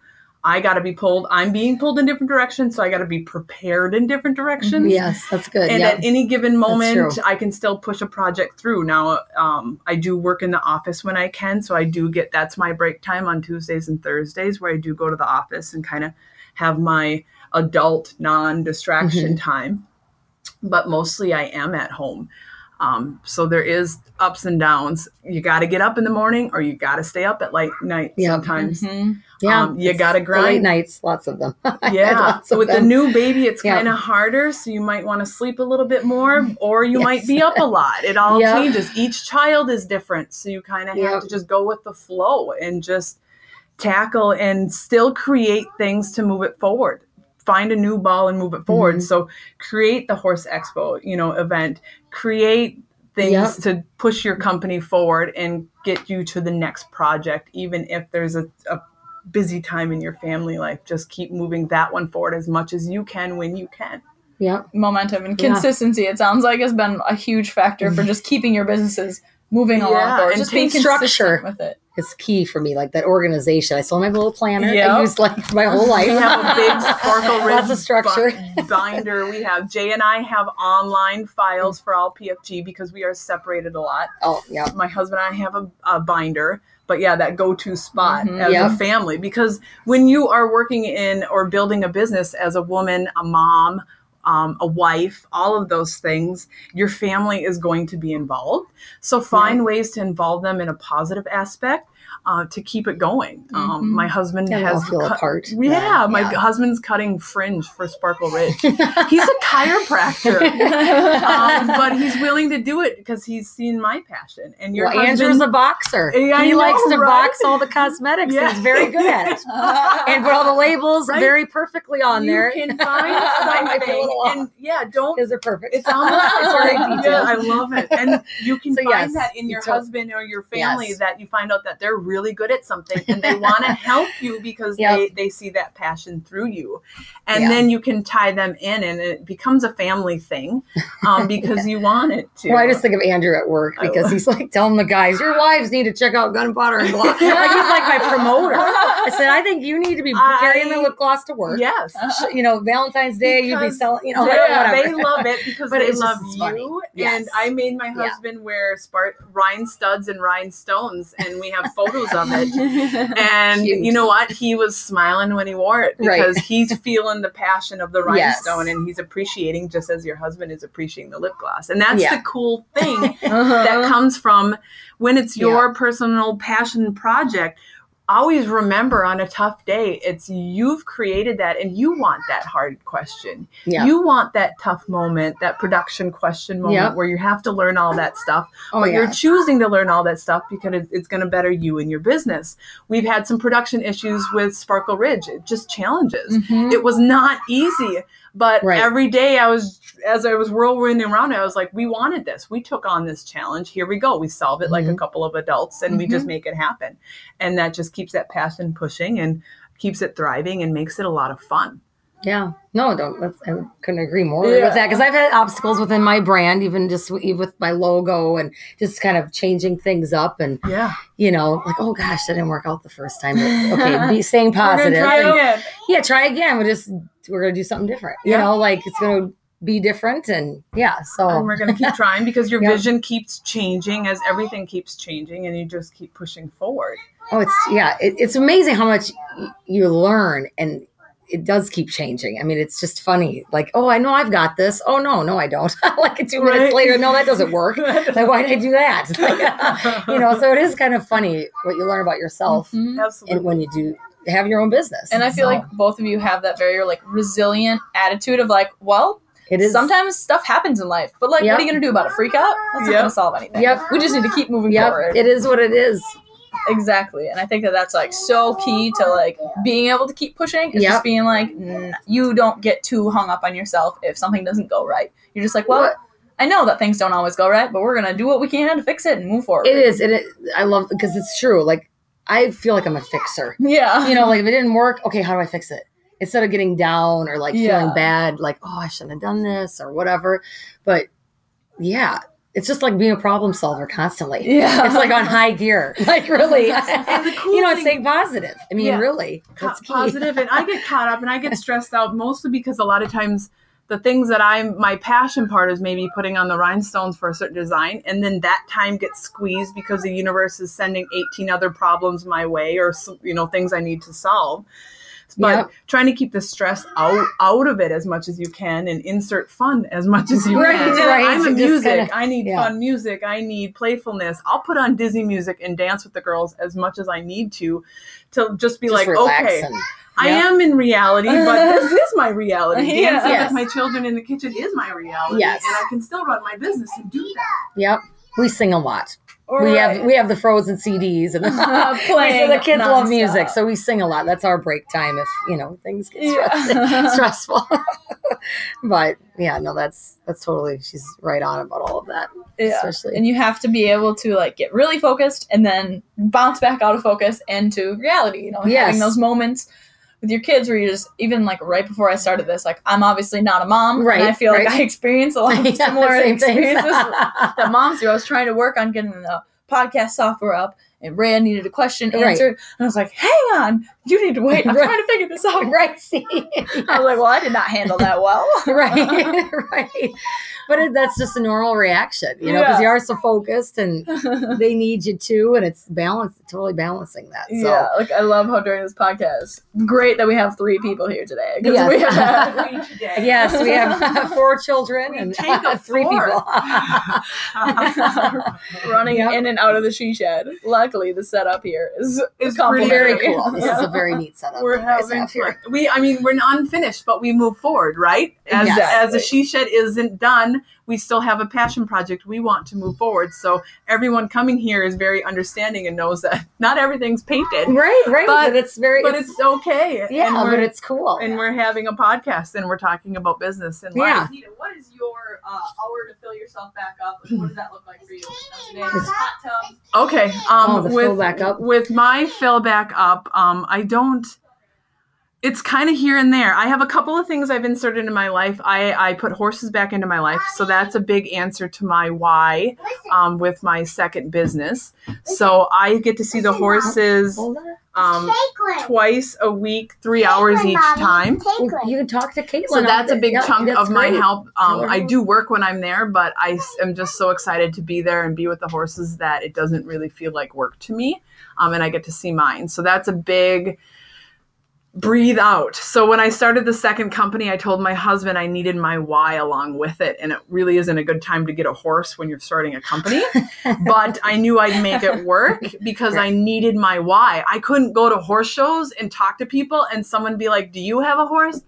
S2: I got to be pulled. I'm being pulled in different directions. So I got to be prepared in different directions.
S3: yes, that's good.
S2: And at any given moment. I can still push a project through. Now, um, I do work in the office when I can. So I do get that's my break time on Tuesdays and Thursdays where I do go to the office and kind of have my adult non distraction
S3: Mm-hmm.
S2: time. But mostly I am at home. Um, so there is ups and downs. You got to get up in the morning, or you got to stay up at late night.
S3: Yeah.
S2: Sometimes
S1: Mhm.
S3: Yeah,
S2: Um, you gotta grind.
S3: late nights, lots of them.
S2: Yeah
S3: of
S2: with the new baby it's
S3: Yeah.
S2: kind of harder so you might want to sleep a little bit more or you
S3: Yes.
S2: might be up a lot it all
S3: Yeah.
S2: changes each child is different so you kind of have to just go with the flow and just tackle and still create things to move it forward find a new ball and move it forward
S3: Mhm.
S2: so create the horse expo you know event create things
S3: Yep.
S2: to push your company forward and get you to the next project even if there's a, a busy time in your family life just keep moving that one forward as much as you can when you can
S3: yeah,
S1: Momentum and
S3: Yeah.
S1: consistency. It sounds like has been a huge factor for just keeping your businesses moving
S2: Yeah,
S1: along forward.
S2: and
S1: Just being consistent
S3: structure.
S1: with it.
S3: It's key for me. Like that organization. I still have my little planner.
S1: Yep.
S3: I use like my whole life.
S2: we have a big sparkle
S3: Lots
S2: ridge
S3: structure.
S2: binder we have jay and i have online files for all pfg because we are separated a lot
S3: Oh, yeah.
S2: my husband and i have a, a binder but yeah that go-to spot
S1: Mhm.
S2: as
S3: Yep.
S2: a family because when you are working in or building a business as a woman a mom um, a wife, all of those things, your family is going to be involved. So find ways to involve them in a positive aspect uh, to keep it going. Um,
S1: Mhm.
S2: my husband
S3: And they'll
S2: has
S3: feel a
S2: cut-
S3: part.
S2: Yeah,
S3: Yeah,
S2: my husband's cutting fringe for Sparkle Ridge. He's a chiropractor, um, but he's willing to do it because he's seen my passion. And your
S3: well,
S2: husband,
S3: Andrew's a boxer.
S2: Yeah,
S3: he
S2: know,
S3: likes to
S2: right?
S3: box all the cosmetics.
S2: Yeah.
S3: He's very good at it. and put all the labels
S2: Right.
S3: very perfectly on
S2: you
S3: can
S2: can find
S3: might be a
S2: something,
S3: little
S2: and yeah, don't
S3: Because they're perfect.
S2: It's almost
S3: It's very
S2: yeah. I love it. And you can
S3: So,
S2: find
S3: yes,
S2: that in your
S3: you told-
S2: husband or your family
S3: Yes.
S2: that you find out that they're really good at something and they want to help you because
S3: Yep.
S2: they, they see that passion through you. And
S3: Yeah.
S2: then you can tie them in and it becomes a family thing um, because you want it to.
S3: Well, I just think of Andrew at work because
S2: love-
S3: he's like telling the guys, "Your wives need to check out Gunpowder and Gloss." like he's like my promoter. I said, "I think you need to be
S2: I-
S3: carrying the lip gloss to work.
S2: yes.
S3: You know, Valentine's Day, you'd be selling. You know,
S2: yeah,
S3: whatever.
S2: they love it because
S3: But
S2: they love you.
S3: Yes.
S2: And I made my
S3: Yeah.
S2: husband wear spart- rhinestuds and rhinestones, and we have photos of it. And
S3: Cute.
S2: you know what? He was smiling when he wore it
S3: Right.
S2: because he's feeling the passion of the
S3: Yes.
S2: rhinestone and he's appreciating just as your husband is appreciating the lip gloss. And that's
S3: Yeah.
S2: the cool thing
S1: Uh-huh.
S2: that comes from when it's your personal passion project. Always remember on a tough day, it's you've created that and you want that hard question.
S3: yeah.
S2: You want that tough moment, that production question moment
S3: Yep.
S2: where you have to learn all that stuff
S3: oh
S2: but
S3: yeah.
S2: you're choosing to learn all that stuff because it's going to better you and your business. We've had some production issues with Sparkle Ridge, it just challenges.
S1: Mhm.
S2: It was not easy, but
S3: Right.
S2: every day I was, as I was whirlwinding around, I was like, we wanted this. We took on this challenge. Here we go. We solve it like a
S3: Mhm.
S2: couple of adults and we
S3: Mm-hmm.
S2: just make it happen. And that just keeps that passion pushing and keeps it thriving and makes it a lot of fun.
S3: Yeah, no, don't. That's, I couldn't agree more
S2: Yeah.
S3: with that because I've had obstacles within my brand, even just with my logo and just kind of changing things up, and
S2: Yeah.
S3: you know, like oh gosh, that didn't work out the first time. But, okay, be staying positive.
S2: try
S3: and-
S2: again.
S3: yeah, try again. We're just we're gonna do something different. You know, like it's gonna be different, and yeah. so and
S2: we're going to keep trying because your
S3: Yep.
S2: vision keeps changing as everything keeps changing and you just keep pushing forward
S3: oh, it's yeah, it, it's amazing how much you learn and. It does keep changing. I mean, it's just funny. Like, oh, I know I've got this. Oh no, no, I don't. like two minutes later, no, that doesn't work. like why did I do that you know so it is kind of funny what you learn about yourself
S1: Mhm.
S3: and when you do have your own business
S1: And I feel
S3: So
S1: like both of you have that very like resilient attitude of like, well,
S3: it is
S1: sometimes stuff happens in life, but like,
S3: Yep.
S1: what are you gonna do about it? Freak out? That's not gonna solve anything.
S3: Yep.
S1: We just need to keep moving
S3: yep
S1: forward.
S3: it is what it is
S1: Exactly. And I think that that's like so key to like being able to keep pushing. Is
S3: Yep.
S1: just being like, "N- you don't get too hung up on yourself if something doesn't go right. You're just like, well,
S3: What-
S1: I know that things don't always go right, but we're gonna do what we can to fix it and move forward.
S3: it is and it i love because it's true like i feel like i'm a fixer
S1: Yeah.
S3: you know like if it didn't work okay how do i fix it instead of getting down or like
S1: Yeah.
S3: feeling bad like oh i shouldn't have done this or whatever but yeah it's just like being a problem solver constantly
S1: Yeah.
S3: it's like on high gear like really
S2: And the cool
S3: you know
S2: thing-
S3: it's staying positive i mean
S2: Yeah.
S3: really that's key.
S2: positive and i get caught up and i get stressed out mostly because a lot of times the things that i'm my passion part is maybe putting on the rhinestones for a certain design and then that time gets squeezed because the universe is sending 18 other problems my way or you know things i need to solve but
S3: Yep.
S2: trying to keep the stress out out of it as much as you can and insert fun as much as you
S3: Right,
S2: can.
S3: right.
S2: I'm a music.
S3: kinda-
S2: I need
S3: yeah.
S2: fun music. I need playfulness. I'll put on Disney music and dance with the girls as much as I need to, to just be
S3: Just
S2: like, okay,
S3: and-
S2: I
S3: Yeah.
S2: am in reality, but this is my reality.
S1: Yeah.
S2: Dancing
S3: Yes.
S2: with my children in the kitchen is my reality,
S3: Yes.
S2: and I can still run my business and do that.
S3: Yep. We sing a lot. We have we have the frozen CDs and
S1: Playing
S3: so the kids love music, so we sing a lot. That's our break time if you know things get
S1: Yeah.
S3: stressful. but yeah, no, that's that's totally she's right on about all of that.
S1: Yeah.
S3: Especially
S1: And you have to be able to like get really focused and then bounce back out of focus into reality. You know,
S3: Yes.
S1: having those moments with your kids where you just even like right before I started this, like I'm obviously not a mom,
S3: Right,
S1: And I feel
S3: right.
S1: like I experience a lot of similar experiences that moms do. I was trying to work on getting the podcast software up. And Rhea needed a question
S3: Right.
S1: answered. And I was like, hang on, you need to wait. I'm
S3: Right.
S1: trying to figure this out.
S3: right, see,
S1: I was like, well, I did not handle that well.
S3: right, right. But it, that's just a normal reaction, you know, because
S1: Yeah.
S3: you are so focused and they need you too, and it's balanced, totally balancing that. So
S1: Yeah, like I love how during this podcast, great that we have three people here today. 'cause
S3: Yes.
S1: we have
S3: yes, we have four children
S2: We
S3: and
S2: take a
S3: three
S2: four.
S3: people.
S1: running
S3: Yep.
S1: in and out of the she shed. Luckily, the setup here is
S2: It's
S1: complimentary.
S3: Very cool. This
S1: Yeah.
S3: is a very neat setup.
S2: We're having
S3: here.
S2: fun. We, I mean, we're not unfinished, but we move forward, right? As
S1: Exactly.
S2: as the she shed isn't done, we still have a passion project. We want to move forward. So everyone coming here is very understanding and knows that not everything's painted,
S3: Right, right.
S2: But-
S3: But, it's very,
S2: but it's okay.
S3: yeah,
S2: and
S3: but it's cool.
S2: and we're having a podcast and we're talking about business and life. Yeah. What is your uh, hour to fill yourself back up? What does that look like for you?
S3: It's-
S2: hot tub. Okay. Um,
S3: Oh, the
S2: with,
S3: fill back up.
S2: With my fill back up, um, I don't. It's kind of here and there. I have a couple of things I've inserted in my life. I, I put horses back into my life, so that's a big answer to my why um, with my second business. So I get to see the horses um, twice a week, three hours each time.
S3: You can talk to Caitlin.
S2: So that's a big chunk of my help. Um, I do work when I'm there, but I am just so excited to be there and be with the horses that it doesn't really feel like work to me. Um, and I get to see mine. So that's a big breathe out. So when I started the second company, I told my husband I needed my why along with it. And it really isn't a good time to get a horse when you're starting a company. but I knew I'd make it work because I needed my why. I couldn't go to horse shows and talk to people and someone be like, Do you have a horse?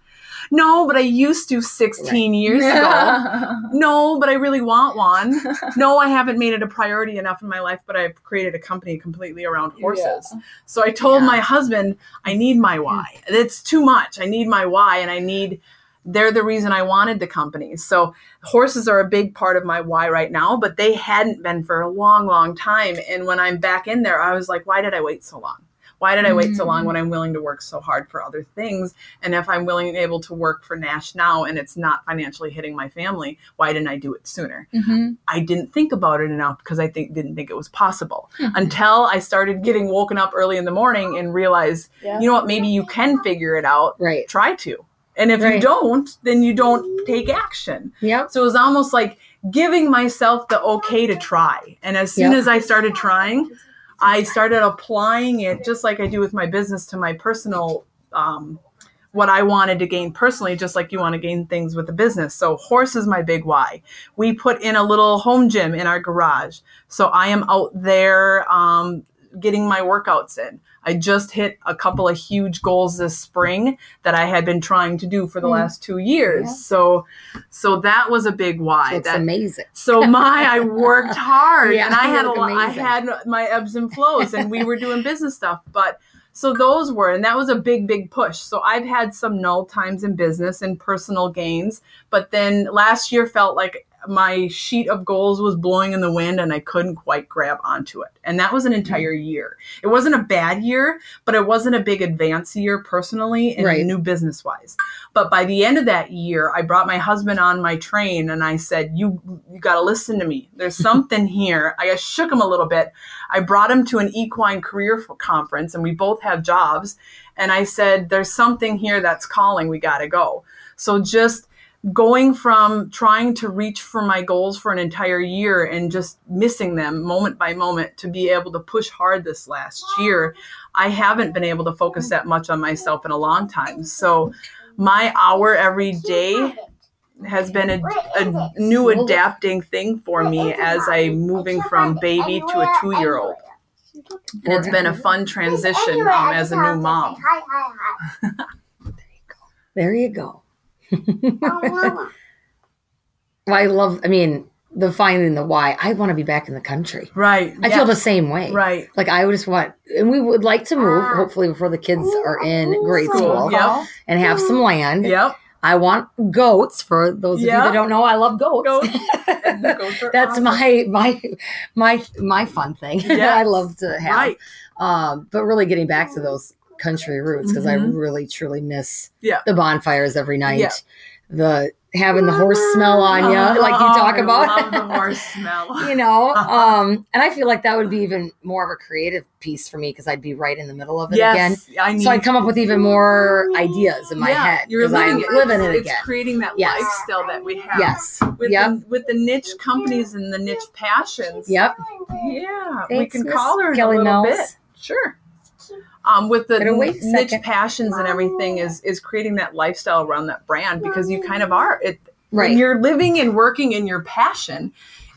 S2: No, but I used to 16 years ago. No, but I really want one. No, I haven't made it a priority enough in my life, but I've created a company completely around horses. So I told
S3: Yeah.
S2: my husband, I need my why. It's too much. I need my why, and I need. They're the reason I wanted the company. So horses are a big part of my why right now, but they hadn't been for a long, long time. And when I'm back in there, I was like, why did I wait so long? Why did I wait so long when I'm willing to work so hard for other things? And if I'm willing and able to work for Nash now and it's not financially hitting my family, why didn't I do it sooner?
S1: hmm
S2: I didn't think about it enough because I think didn't think it was possible until I started getting woken up early in the morning and realized,
S1: Yeah.
S2: you know what, maybe you can figure it out.
S3: Right.
S2: Try to. And if you don't, then you don't take action.
S3: Yep.
S2: So it was almost like giving myself the okay to try. And as soon
S3: Yep.
S2: as I started trying, I started applying it just like I do with my business to my personal um, what I wanted to gain personally, just like you want to gain things with a business. So horse is my big why. We put in a little home gym in our garage. So I am out there um, getting my workouts in. I just hit a couple of huge goals this spring that I had been trying to do for the
S3: Mm.
S2: last two years.
S3: Yeah.
S2: So so that was a big why.
S3: It's
S2: that,
S3: amazing.
S2: so my I worked hard
S3: Yeah,
S2: and I had a lot, I had my ebbs and flows and we were doing business stuff but so those were and that was a big big push so I've had some null times in business and personal gains but then last year felt like my sheet of goals was blowing in the wind and I couldn't quite grab onto it and that was an entire mm-hmm. year it wasn't a bad year but it wasn't a big advance year personally and
S3: Right.
S2: new business wise but by the end of that year, I brought my husband on my train and I said, "You you got to listen to me. There's something here." I shook him a little bit. I brought him to an equine career conference and we both have jobs, and I said, "There's something here that's calling. We got to go." So just going from trying to reach for my goals for an entire year and just missing them moment by moment to be able to push hard this last year, I haven't been able to focus that much on myself in a long time. So my hour every day has been a, a new adapting thing for me as I'm moving from baby to a two year old. And it's been a fun transition um, as a new mom.
S3: There you go.
S4: Hi. Oh.
S3: Well, I love. I mean, the finding the why. I want to be back in the country.
S2: Right.
S3: I feel the same way.
S2: Right.
S3: Like I would just want, and we would like to move, hopefully before the kids are in grade
S2: Cool.
S3: school,
S2: Yep.
S3: and have some land.
S2: Yep.
S3: I want goats. For those of you that don't know, I love goats.
S2: Goats. Goats
S3: That's
S2: awesome.
S3: my my my my fun thing.
S2: Yes.
S3: I love to have.
S2: Right.
S3: Um, but really getting back to those country roots because I
S2: Mhm.
S3: really truly miss
S2: Yeah.
S3: the bonfires every night.
S2: Yeah.
S3: The having the horse smell on you,
S2: Oh,
S3: like you talk
S2: I
S3: about.
S2: love the horse smell.
S3: you know, um, and I feel like that would be even more of a creative piece for me because I'd be right in the middle of it again.
S2: I need
S3: So I'd come up with even more ideas in my
S2: yeah,
S3: head
S2: You're
S3: because I'm
S2: living it.
S3: living
S2: it's, it's
S3: again.
S2: creating that
S3: Yes.
S2: lifestyle that we have.
S3: Yes.
S2: With
S3: Yep.
S2: the, with the niche companies and the niche passions.
S3: Yep.
S2: Yeah, we can
S3: Miss
S2: call her in
S3: Kelly
S2: a little
S3: Mills.
S2: bit. Sure. Um, with the
S3: Better wait a
S2: niche
S3: second.
S2: passions and everything is is creating that lifestyle around that brand because you kind of are it
S3: Right.
S2: when you're living and working in your passion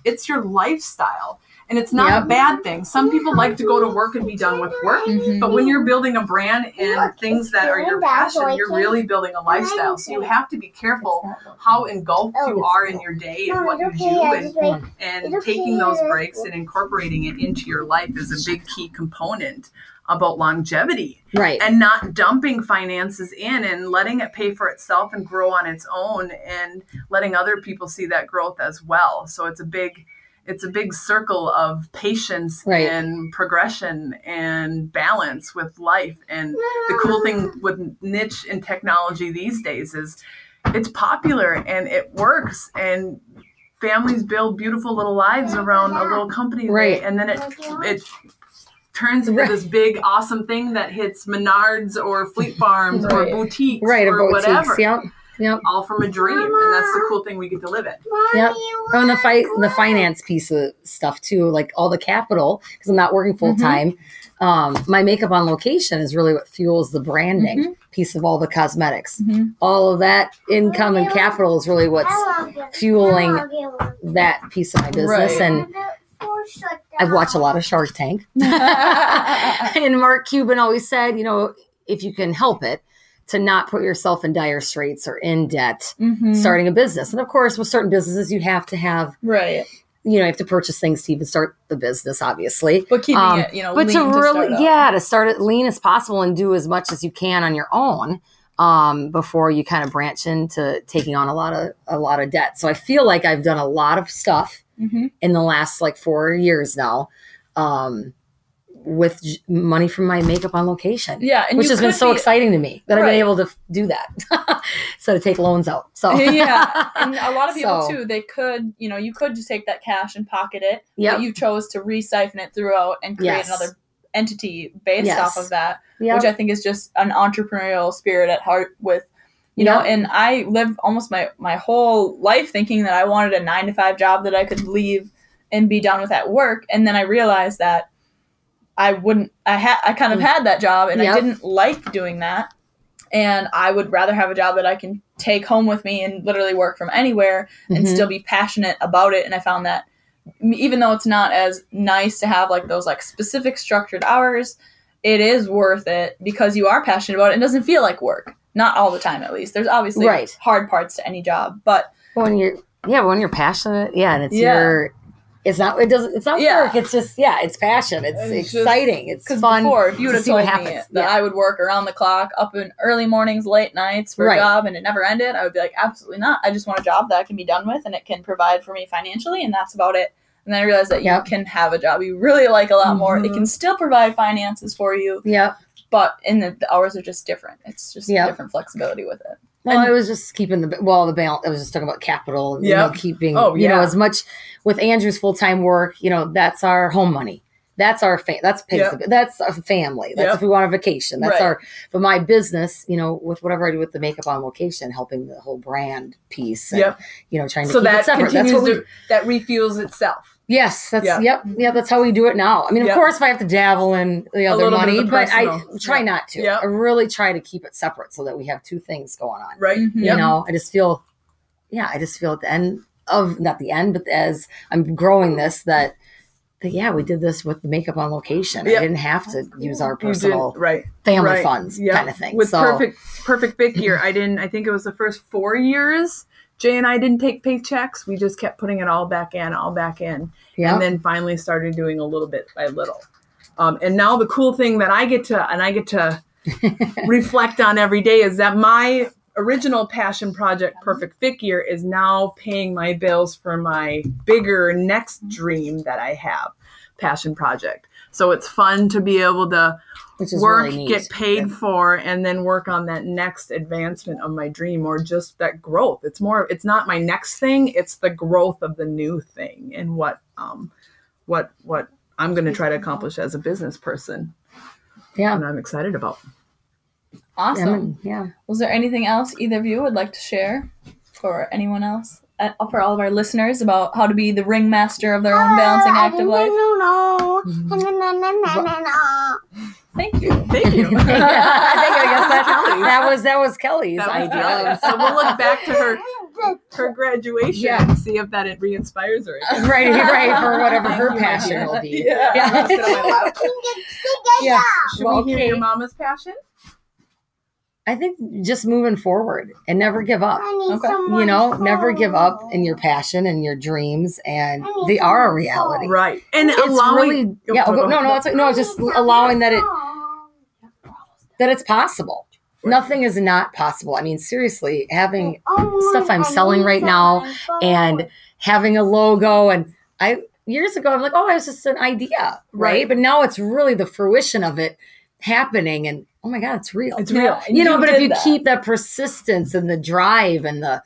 S2: it's your lifestyle and it's not
S3: Yep.
S2: a bad thing. Some people like to go to work and be done with work
S1: Mhm.
S2: but when you're building a brand and things that are your passion you're really building a lifestyle. So you have to be careful how engulfed you are in your day and what you do and and
S4: It's okay,
S2: taking those breaks and incorporating it into your life is a big key component about longevity.
S3: Right.
S2: and not dumping finances in and letting it pay for itself and grow on its own and letting other people see that growth as well. So it's a big it's a big circle of patience
S3: Right.
S2: and progression and balance with life and the cool thing with niche and technology these days is it's popular and it works and families build beautiful little lives around a little company
S3: Right.
S2: and then it it turns into
S3: Right.
S2: this big awesome thing that hits Menards or Fleet Farms
S1: Right.
S2: or boutiques
S3: Right.
S2: or whatever
S3: boutiques. Yep. Yep.
S2: all from a dream and that's the cool thing we get to live it
S3: Yep. Oh, and the fight, the finance piece of stuff too, like all the capital, because I'm not working full time. Um, my makeup on location is really what fuels the branding piece of all the cosmetics.
S1: Mhm.
S3: All of that income and capital is really what's fueling that piece of my business.
S1: Right.
S3: And I've watched a lot of Shark Tank. and Mark Cuban always said, you know, if you can help it, to not put yourself in dire straits or in debt
S1: Mhm.
S3: starting a business. And of course, with certain businesses, you have to have
S1: Right.
S3: you know, you have to purchase things to even start the business, obviously.
S1: But keeping
S3: Um,
S1: it, you know,
S3: but to really,
S1: start
S3: yeah, to start it lean as possible and do as much as you can on your own um, before you kind of branch into taking on a lot of a lot of debt. So I feel like I've done a lot of stuff
S1: Mhm.
S3: in the last like four years now um, with j- money from my makeup on location.
S1: Yeah,
S3: which has been so
S1: be-
S3: exciting to me that I've been able to do that. so to take loans out. So
S1: yeah, and a lot of people
S3: So-
S1: too. They could, you know, you could just take that cash and pocket it. But you chose to re-siphon it throughout and create
S3: Yes.
S1: another entity based
S3: Yes.
S1: off of that,
S3: Yep.
S1: which I think is just an entrepreneurial spirit at heart. With you know, and I lived almost my my whole life thinking that I wanted a nine to five job that I could leave and be done with at work, and then I realized that I wouldn't. I had I kind of had that job, and.
S3: Yep.
S1: I didn't like doing that. And I would rather have a job that I can take home with me and literally work from anywhere and
S3: Mhm.
S1: still be passionate about it. And I found that even though it's not as nice to have like those like specific structured hours, it is worth it because you are passionate about it. It doesn't feel like work. Not all the time, at least. There's obviously
S3: Right.
S1: hard parts to any job, but
S3: when you're yeah when you're passionate yeah and it's
S1: Yeah.
S3: your it's not it doesn't it's not
S1: Yeah.
S3: work it's just yeah it's passion it's,
S1: It's just-
S3: exciting it's
S1: because
S3: fun
S1: before, if you would have told me that
S3: Yeah.
S1: I would work around the clock, up in early mornings, late nights for
S3: Right.
S1: a job, and it never ended, I would be like, absolutely not. I just want a job that I can be done with and it can provide for me financially, and that's about it. And then I realized that
S3: Yep.
S1: you can have a job you really like a lot more. It can mm-hmm. still provide finances for you,
S3: yep
S1: but in the, the hours are just different. It's just
S3: Yep.
S1: different flexibility with it.
S3: Well
S1: And-
S3: i was just keeping the well the balance i was just talking about capital and you know keeping
S2: Oh, yeah.
S3: you know as much with andrew's full-time work you know that's our home money that's our fa- that's pays
S2: Yep.
S3: the- that's a family. That's
S2: Yep.
S3: if we want a vacation. That's
S2: Right.
S3: our but my business, you know, with whatever I do with the makeup on location, helping the whole brand piece. And,
S2: Yep.
S3: You know, trying to
S2: So
S3: keep
S2: that
S3: it separate. That's
S2: continues
S3: we
S2: to, that refuels itself.
S3: Yes, that's
S2: Yeah.
S3: yep, yeah. That's how we do it now. I mean, of
S2: Yep.
S3: course, if I have to dabble in the other
S2: little bit of
S3: money,
S2: the
S3: but I try
S2: Yep.
S3: not to.
S2: Yep.
S3: I really try to keep it separate so that we have two things going on.
S2: Right.
S1: Mhm.
S3: You
S2: Yep.
S3: know, I just feel, yeah, I just feel at the end of not the end, but as I'm growing this, that, that yeah, we did this with the makeup on location.
S2: Yep.
S3: I didn't have to use our personal
S2: right.
S3: family
S2: right.
S3: funds kind of thing.
S2: With
S3: so,
S2: perfect perfect big year, I didn't. I think it was the first four years. Jay and I didn't take paychecks. We just kept putting it all back in, all back in,
S3: yeah,
S2: and then finally started doing a little bit by little. Um, and now the cool thing that I get to and I get to reflect on every day is that my original passion project, Perfect Fit Gear, is now paying my bills for my bigger next dream that I have, passion project. So it's fun to be able to
S3: which is
S2: work,
S3: really neat.
S2: get paid for, and then work on that next advancement of my dream or just that growth. It's more, it's not my next thing, it's the growth of the new thing and what, um, what, what I'm going to try to accomplish as a business person.
S3: Yeah,
S2: And I'm excited about.
S1: Awesome.
S3: yeah, yeah.
S1: Was there anything else either of you would like to share for anyone else? Uh, for all of our listeners about how to be the ringmaster of their own balancing act of life.
S4: No,
S3: Mhm.
S4: no, no, no, no, no, no, no.
S1: Thank you.
S2: Thank you.
S3: I think I guess that,
S2: Kelly's.
S3: that was that was Kelly's
S2: That was
S3: idea.
S2: Kelly's. So we'll look back to her her graduation
S3: Yeah.
S2: and see if that it re-inspires her. again.
S3: right, right, for whatever her passion will be.
S2: Yeah.
S3: Yeah.
S2: Sit on my lap.
S3: Yeah.
S2: Should
S3: Well,
S2: we hear
S3: okay.
S2: your mama's passion?
S3: I think just moving forward and never give up.
S1: Okay.
S3: You know,
S4: to
S3: never give up in your passion and your dreams, and they are a reality.
S2: Right. And
S3: It's
S2: allowing
S3: really oh, yeah.
S2: Oh,
S3: oh, no, no, it's like, no, just allowing that it that it's possible.
S2: Right.
S3: Nothing is not possible. I mean, seriously, having
S4: Oh,
S3: stuff I'm
S4: I
S3: selling right now
S4: someone to follow.
S3: and having a logo and I years ago I'm like, oh, it was just an idea, right?
S2: Right.
S3: But now it's really the fruition of it happening and oh my god, it's real.
S2: It's
S1: Yeah,
S2: real.
S1: and
S3: you know, but if you
S1: that.
S3: keep that persistence and the drive and the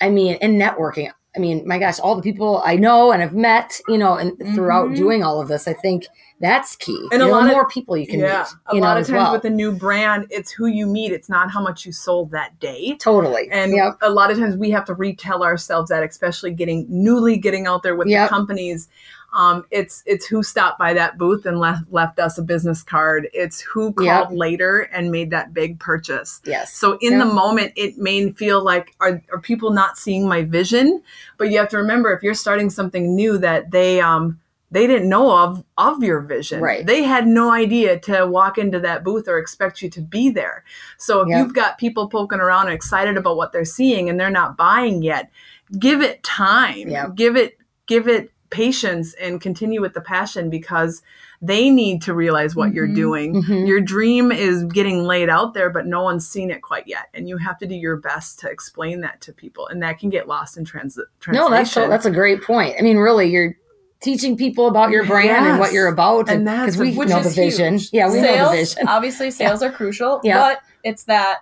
S3: I mean, and networking. I mean, my gosh, all the people I know and have met, you know, and throughout
S1: Mhm.
S3: doing all of this, I think that's key.
S2: And a
S3: know,
S2: lot
S3: the
S2: of-
S3: more people you can
S2: yeah.
S3: meet,
S2: a
S3: you
S2: lot
S3: know,
S2: of times
S3: well.
S2: with a new brand, it's who you meet. It's not how much you sold that day.
S3: totally.
S2: And
S3: yep.
S2: a lot of times we have to retell ourselves that, especially getting newly getting out there with
S3: Yep.
S2: the companies. Um, it's it's who stopped by that booth and left left us a business card. It's who called
S3: Yep.
S2: later and made that big purchase.
S3: Yes.
S2: So in
S3: Yeah.
S2: the moment, it may feel like are, are people not seeing my vision? But you have to remember if you're starting something new that they um they didn't know of of your vision.
S3: Right.
S2: They had no idea to walk into that booth or expect you to be there. So if
S3: Yeah.
S2: you've got people poking around and excited about what they're seeing and they're not buying yet, give it time.
S3: Yeah.
S2: Give it give it patience and continue with the passion because they need to realize what you're
S1: Mhm.
S2: doing
S3: Mhm.
S2: your dream is getting laid out there but no one's seen it quite yet and you have to do your best to explain that to people and that can get lost in transit
S3: No, that's so, that's a great point. I mean, really, you're teaching people about your brand and what you're about,
S2: And
S3: because we know the vision.
S2: huge.
S3: Yeah, we know the vision.
S1: obviously, sales are crucial,
S3: Yeah.
S1: but it's that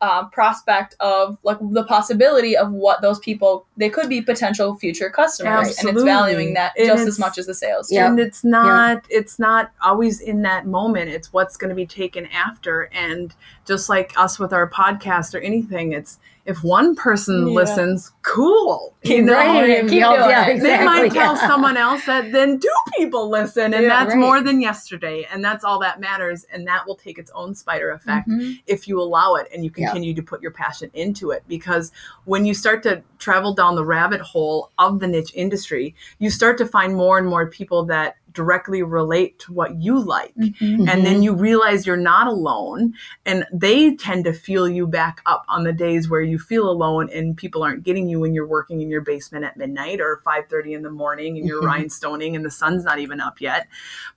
S1: uh, prospect of like the possibility of what those people they could be potential future customers, and it's valuing that
S2: And
S1: just as much as the sales.
S3: Yeah.
S2: and it's not it's not always in that moment it's what's going to be taken after and just like us with our podcast or anything it's if one person
S1: Yeah.
S2: listens cool you know
S1: going. Keep
S3: Yeah,
S1: it.
S2: they might tell someone else that then two people listen and that's
S3: right.
S2: more than yesterday and that's all that matters and that will take its own spider effect
S1: Mhm.
S2: if you allow it and you continue to put your passion into it because when you start to travel down the rabbit hole of the niche industry you start to find more and more people that directly relate to what you like
S1: Mhm.
S2: and then you realize you're not alone and they tend to feel you back up on the days where you feel alone and people aren't getting you when you're working in your basement at midnight or 5.30 in the morning and you're
S3: Mhm.
S2: rhinestoning and the sun's not even up yet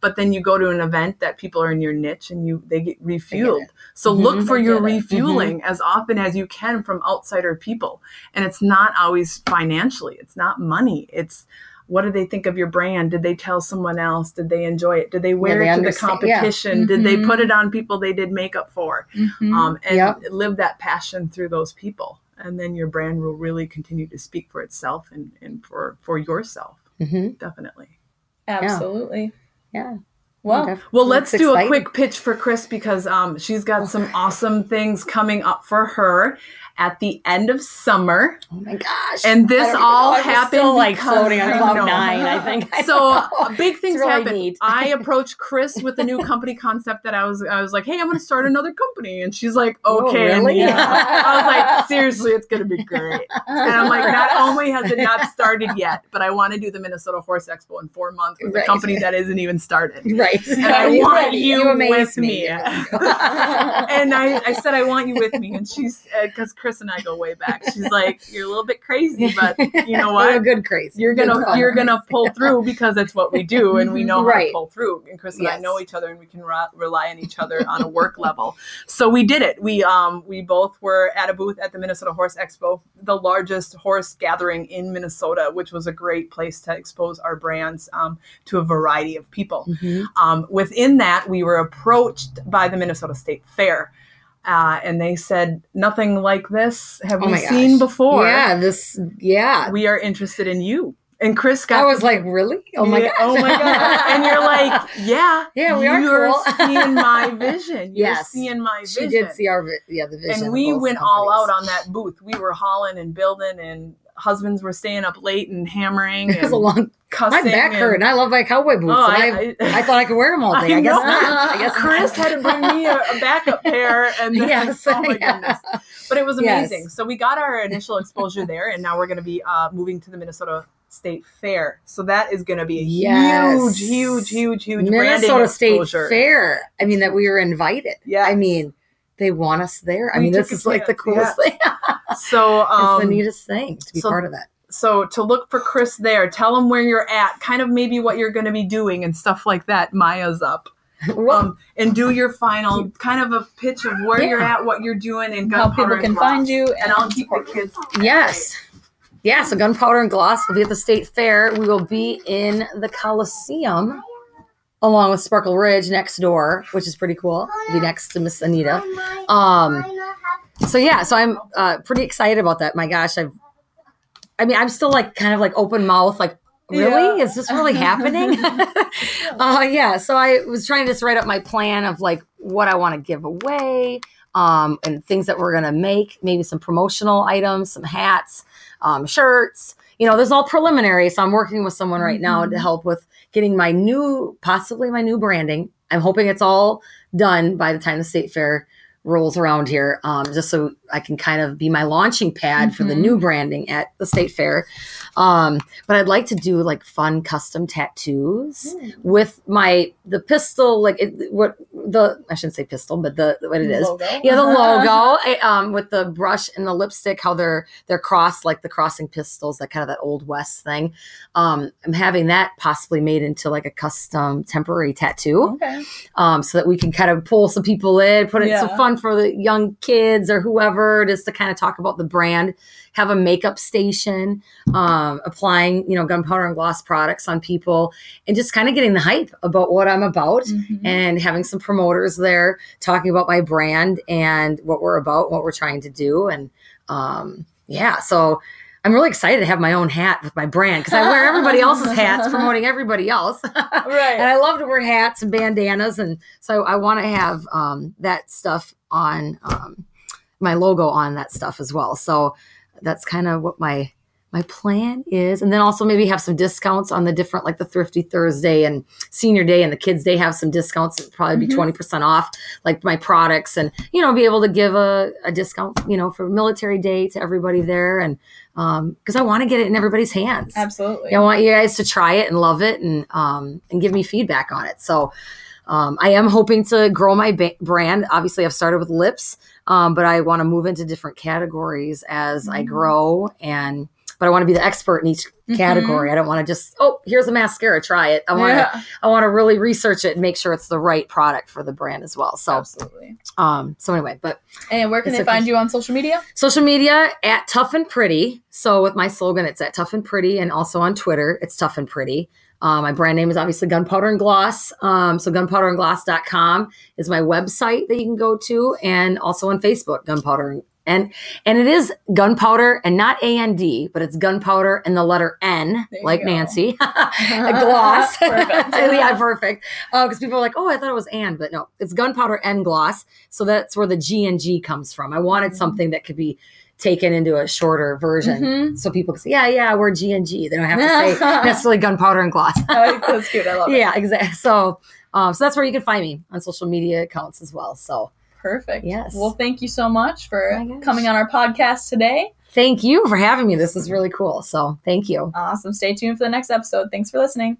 S2: but then you go to an event that people are in your niche and you they get refueled
S3: it.
S2: so
S3: Mhm.
S2: look for your
S1: get it.
S2: refueling as often as you can from outsider people and it's not always financially it's not money it's what do they think of your brand? Did they tell someone else? Did they enjoy it? Did they wear
S3: they
S2: it to the
S3: understand- yeah.
S2: competition? Did they
S1: Mhm.
S2: put it on people they did makeup for?
S1: Mhm.
S2: Um, and
S3: Yep.
S2: live that passion through those people. And then your brand will really continue to speak for itself and, and for, for yourself.
S3: Mhm.
S2: Definitely.
S1: Absolutely.
S3: Yeah.
S1: Well,
S3: Okay.
S2: Well, let's
S3: That's
S2: do a quick pitch for Chris because um, she's got some awesome things coming up for her at the end of summer.
S3: Oh my gosh.
S2: And this
S3: I don't even
S2: all
S3: know.
S2: Happened
S3: still like
S2: because-
S3: floating on cloud nine, I think. I
S2: So uh, big things
S3: really
S2: happened.
S3: neat.
S2: I approached Chris with a new company concept that I was I was like, "Hey, I'm going to start another company," and she's like,
S3: Oh,
S2: "Okay."
S3: really?
S2: Anita." I was like, "Seriously, it's going to be great." And I'm like, not only has it not started yet, but I want to do the Minnesota Horse Expo in four months with a company that isn't even started.
S3: right.
S2: And I
S3: You
S2: want
S3: ready?
S2: you,
S3: amaze
S2: with me. and I, I said, I want you with me. And she's, because Chris and I go way back. She's like, you're a little bit crazy, but you know
S3: What good crazy.
S2: You're gonna
S3: fun
S2: you're gonna pull through because that's what we do, and we know how
S3: Right.
S2: to pull through. And Chris and I know each other, and we can re- rely on each other on a work level. So we did it. We um we both were at a booth at the Minnesota Horse Expo, the largest horse gathering in Minnesota, which was a great place to expose our brands um, to a variety of people.
S3: Mhm.
S2: Um, within that, we were approached by the Minnesota State Fair. Uh, and they said, nothing like this have
S3: Oh
S2: we seen
S3: gosh.
S2: before.
S3: Yeah, this yeah.
S2: We are interested in you. And Chris got
S3: I was like, really? Oh my
S2: yeah,
S3: god.
S2: Oh my god. And you're like, yeah.
S3: Yeah, we are
S2: You're
S3: cool.
S2: seeing my vision. You're
S3: Yes.
S2: seeing my
S3: she did see our yeah the vision.
S2: and we went all out on that booth. We were hauling and building and husbands were staying up late and hammering
S3: It was
S2: and
S3: a long.
S2: cussing.
S3: My back
S2: and-
S3: hurt, and I love my cowboy boots.
S2: Oh,
S3: I,
S2: I-
S3: I, thought I could wear them all day. I,
S2: I
S3: guess not. I guess
S2: Chris
S3: not.
S2: had to bring me a, a backup pair and then,
S3: Yes,
S2: oh my
S3: yeah.
S2: goodness. But it was
S3: Yes.
S2: amazing. So we got our initial exposure there and now we're going to be uh, moving to the Minnesota State Fair. So that is going to be a
S3: Yes.
S2: huge, huge, huge, huge
S3: Minnesota State
S2: exposure.
S3: Fair. I mean, that we were invited.
S2: Yeah,
S3: I mean, they want us there. I
S2: We
S3: mean, this is like the coolest thing.
S2: So
S3: it's
S2: um,
S3: the neatest thing to be
S2: so-
S3: part of that.
S2: so to look for Chris there, tell him where you're at, kind of maybe what you're going to be doing and stuff like that. Maya's up. Um, and do your final kind of a pitch of where you're at, what you're doing, and
S1: How people can find you
S2: And I'll keep the kids.
S3: yes. Yeah, so Gunpowder and Gloss will be at the State Fair. We will be in the Coliseum along with Sparkle Ridge next door, which is pretty cool. Be next to Miss Anita. Um, so yeah, so I'm uh, pretty excited about that. My gosh, I've, I mean, I'm still like kind of like open mouth, like, really?
S1: Yeah.
S3: Is this really happening? uh, yeah. So I was trying to just write up my plan of like what I want to give away, um, and things that we're gonna make, maybe some promotional items, some hats, um, shirts. You know, there's all preliminary. So I'm working with someone right now to help with getting my new, possibly my new branding. I'm hoping it's all done by the time the state fair rolls around here, um, just so I can kind of be my launching pad for the
S1: Mhm.
S3: new branding at the state fair. Um, but I'd like to do like fun custom tattoos with my the pistol, like it, what the I shouldn't say pistol, but the what it is.
S1: Logo.
S3: Yeah, the logo eh, um, with the brush and the lipstick, how they're they're crossed like the crossing pistols, that kind of that old west thing. Um, I'm having that possibly made into like a custom temporary tattoo
S1: Okay.
S3: um, so that we can kind of pull some people in, put it some fun for the young kids or whoever, just to kind of talk about the brand. Have a makeup station, um, applying you know gunpowder and gloss products on people, and just kind of getting the hype about what I'm about,
S1: Mhm.
S3: and having some promoters there talking about my brand and what we're about, what we're trying to do, and um, yeah, so. I'm really excited to have my own hat with my brand because I wear everybody else's hats promoting everybody else. and. I love to wear hats and bandanas, and so I want to have um, that stuff on um, my logo on that stuff as well. So that's kind of what my my plan is, and then also maybe have some discounts on the different like the Thrifty Thursday and Senior Day and the Kids Day have some discounts. It'd probably be
S1: Mhm.
S3: twenty percent off like my products, and you know be able to give a, a discount you know for Military Day to everybody there, and because I want to get it in everybody's hands.
S1: Absolutely.
S3: I want you guys to try it and love it and um, and give me feedback on it. So um, I am hoping to grow my ba- brand. Obviously, I've started with lips, um, but I want to move into different categories as I
S1: Mhm.
S3: grow. And but I want to be the expert in each
S1: Mhm.
S3: category. I don't want to just oh here's a mascara, try it. I want to. I want to really research it and make sure it's the right product for the brand as well. So
S1: Absolutely.
S3: um so anyway, but
S1: And where can they find you on social media?
S3: Social media at Tough and Pretty. So with my slogan, it's at Tough and Pretty, and also on Twitter, it's Tough and Pretty. Um, my brand name is obviously Gunpowder and Gloss. Um, so gunpowderandgloss.com is my website that you can go to, and also on Facebook, Gunpowder and And and it is gunpowder and not A N D, but it's gunpowder and the letter N,
S1: There
S3: like. Nancy. a gloss.
S1: Perfect.
S3: yeah, perfect. Because people are like, oh, I thought it was and, but no, it's gunpowder and gloss. So that's where the G and G comes from. I wanted
S1: Mhm.
S3: something that could be taken into a shorter version.
S1: Mhm.
S3: So people can say, yeah, yeah, we're G and G. They don't have to say necessarily gunpowder and gloss.
S1: Oh, that's cute. I love it.
S3: yeah, exactly. So, um, so that's where you can find me on social media accounts as well. So,
S1: Perfect.
S3: Yes.
S1: Well, thank you so much for
S3: Oh
S1: coming on our podcast today.
S3: thank you for having me. This is really cool. So, thank you.
S1: Awesome. Stay tuned for the next episode. Thanks for listening.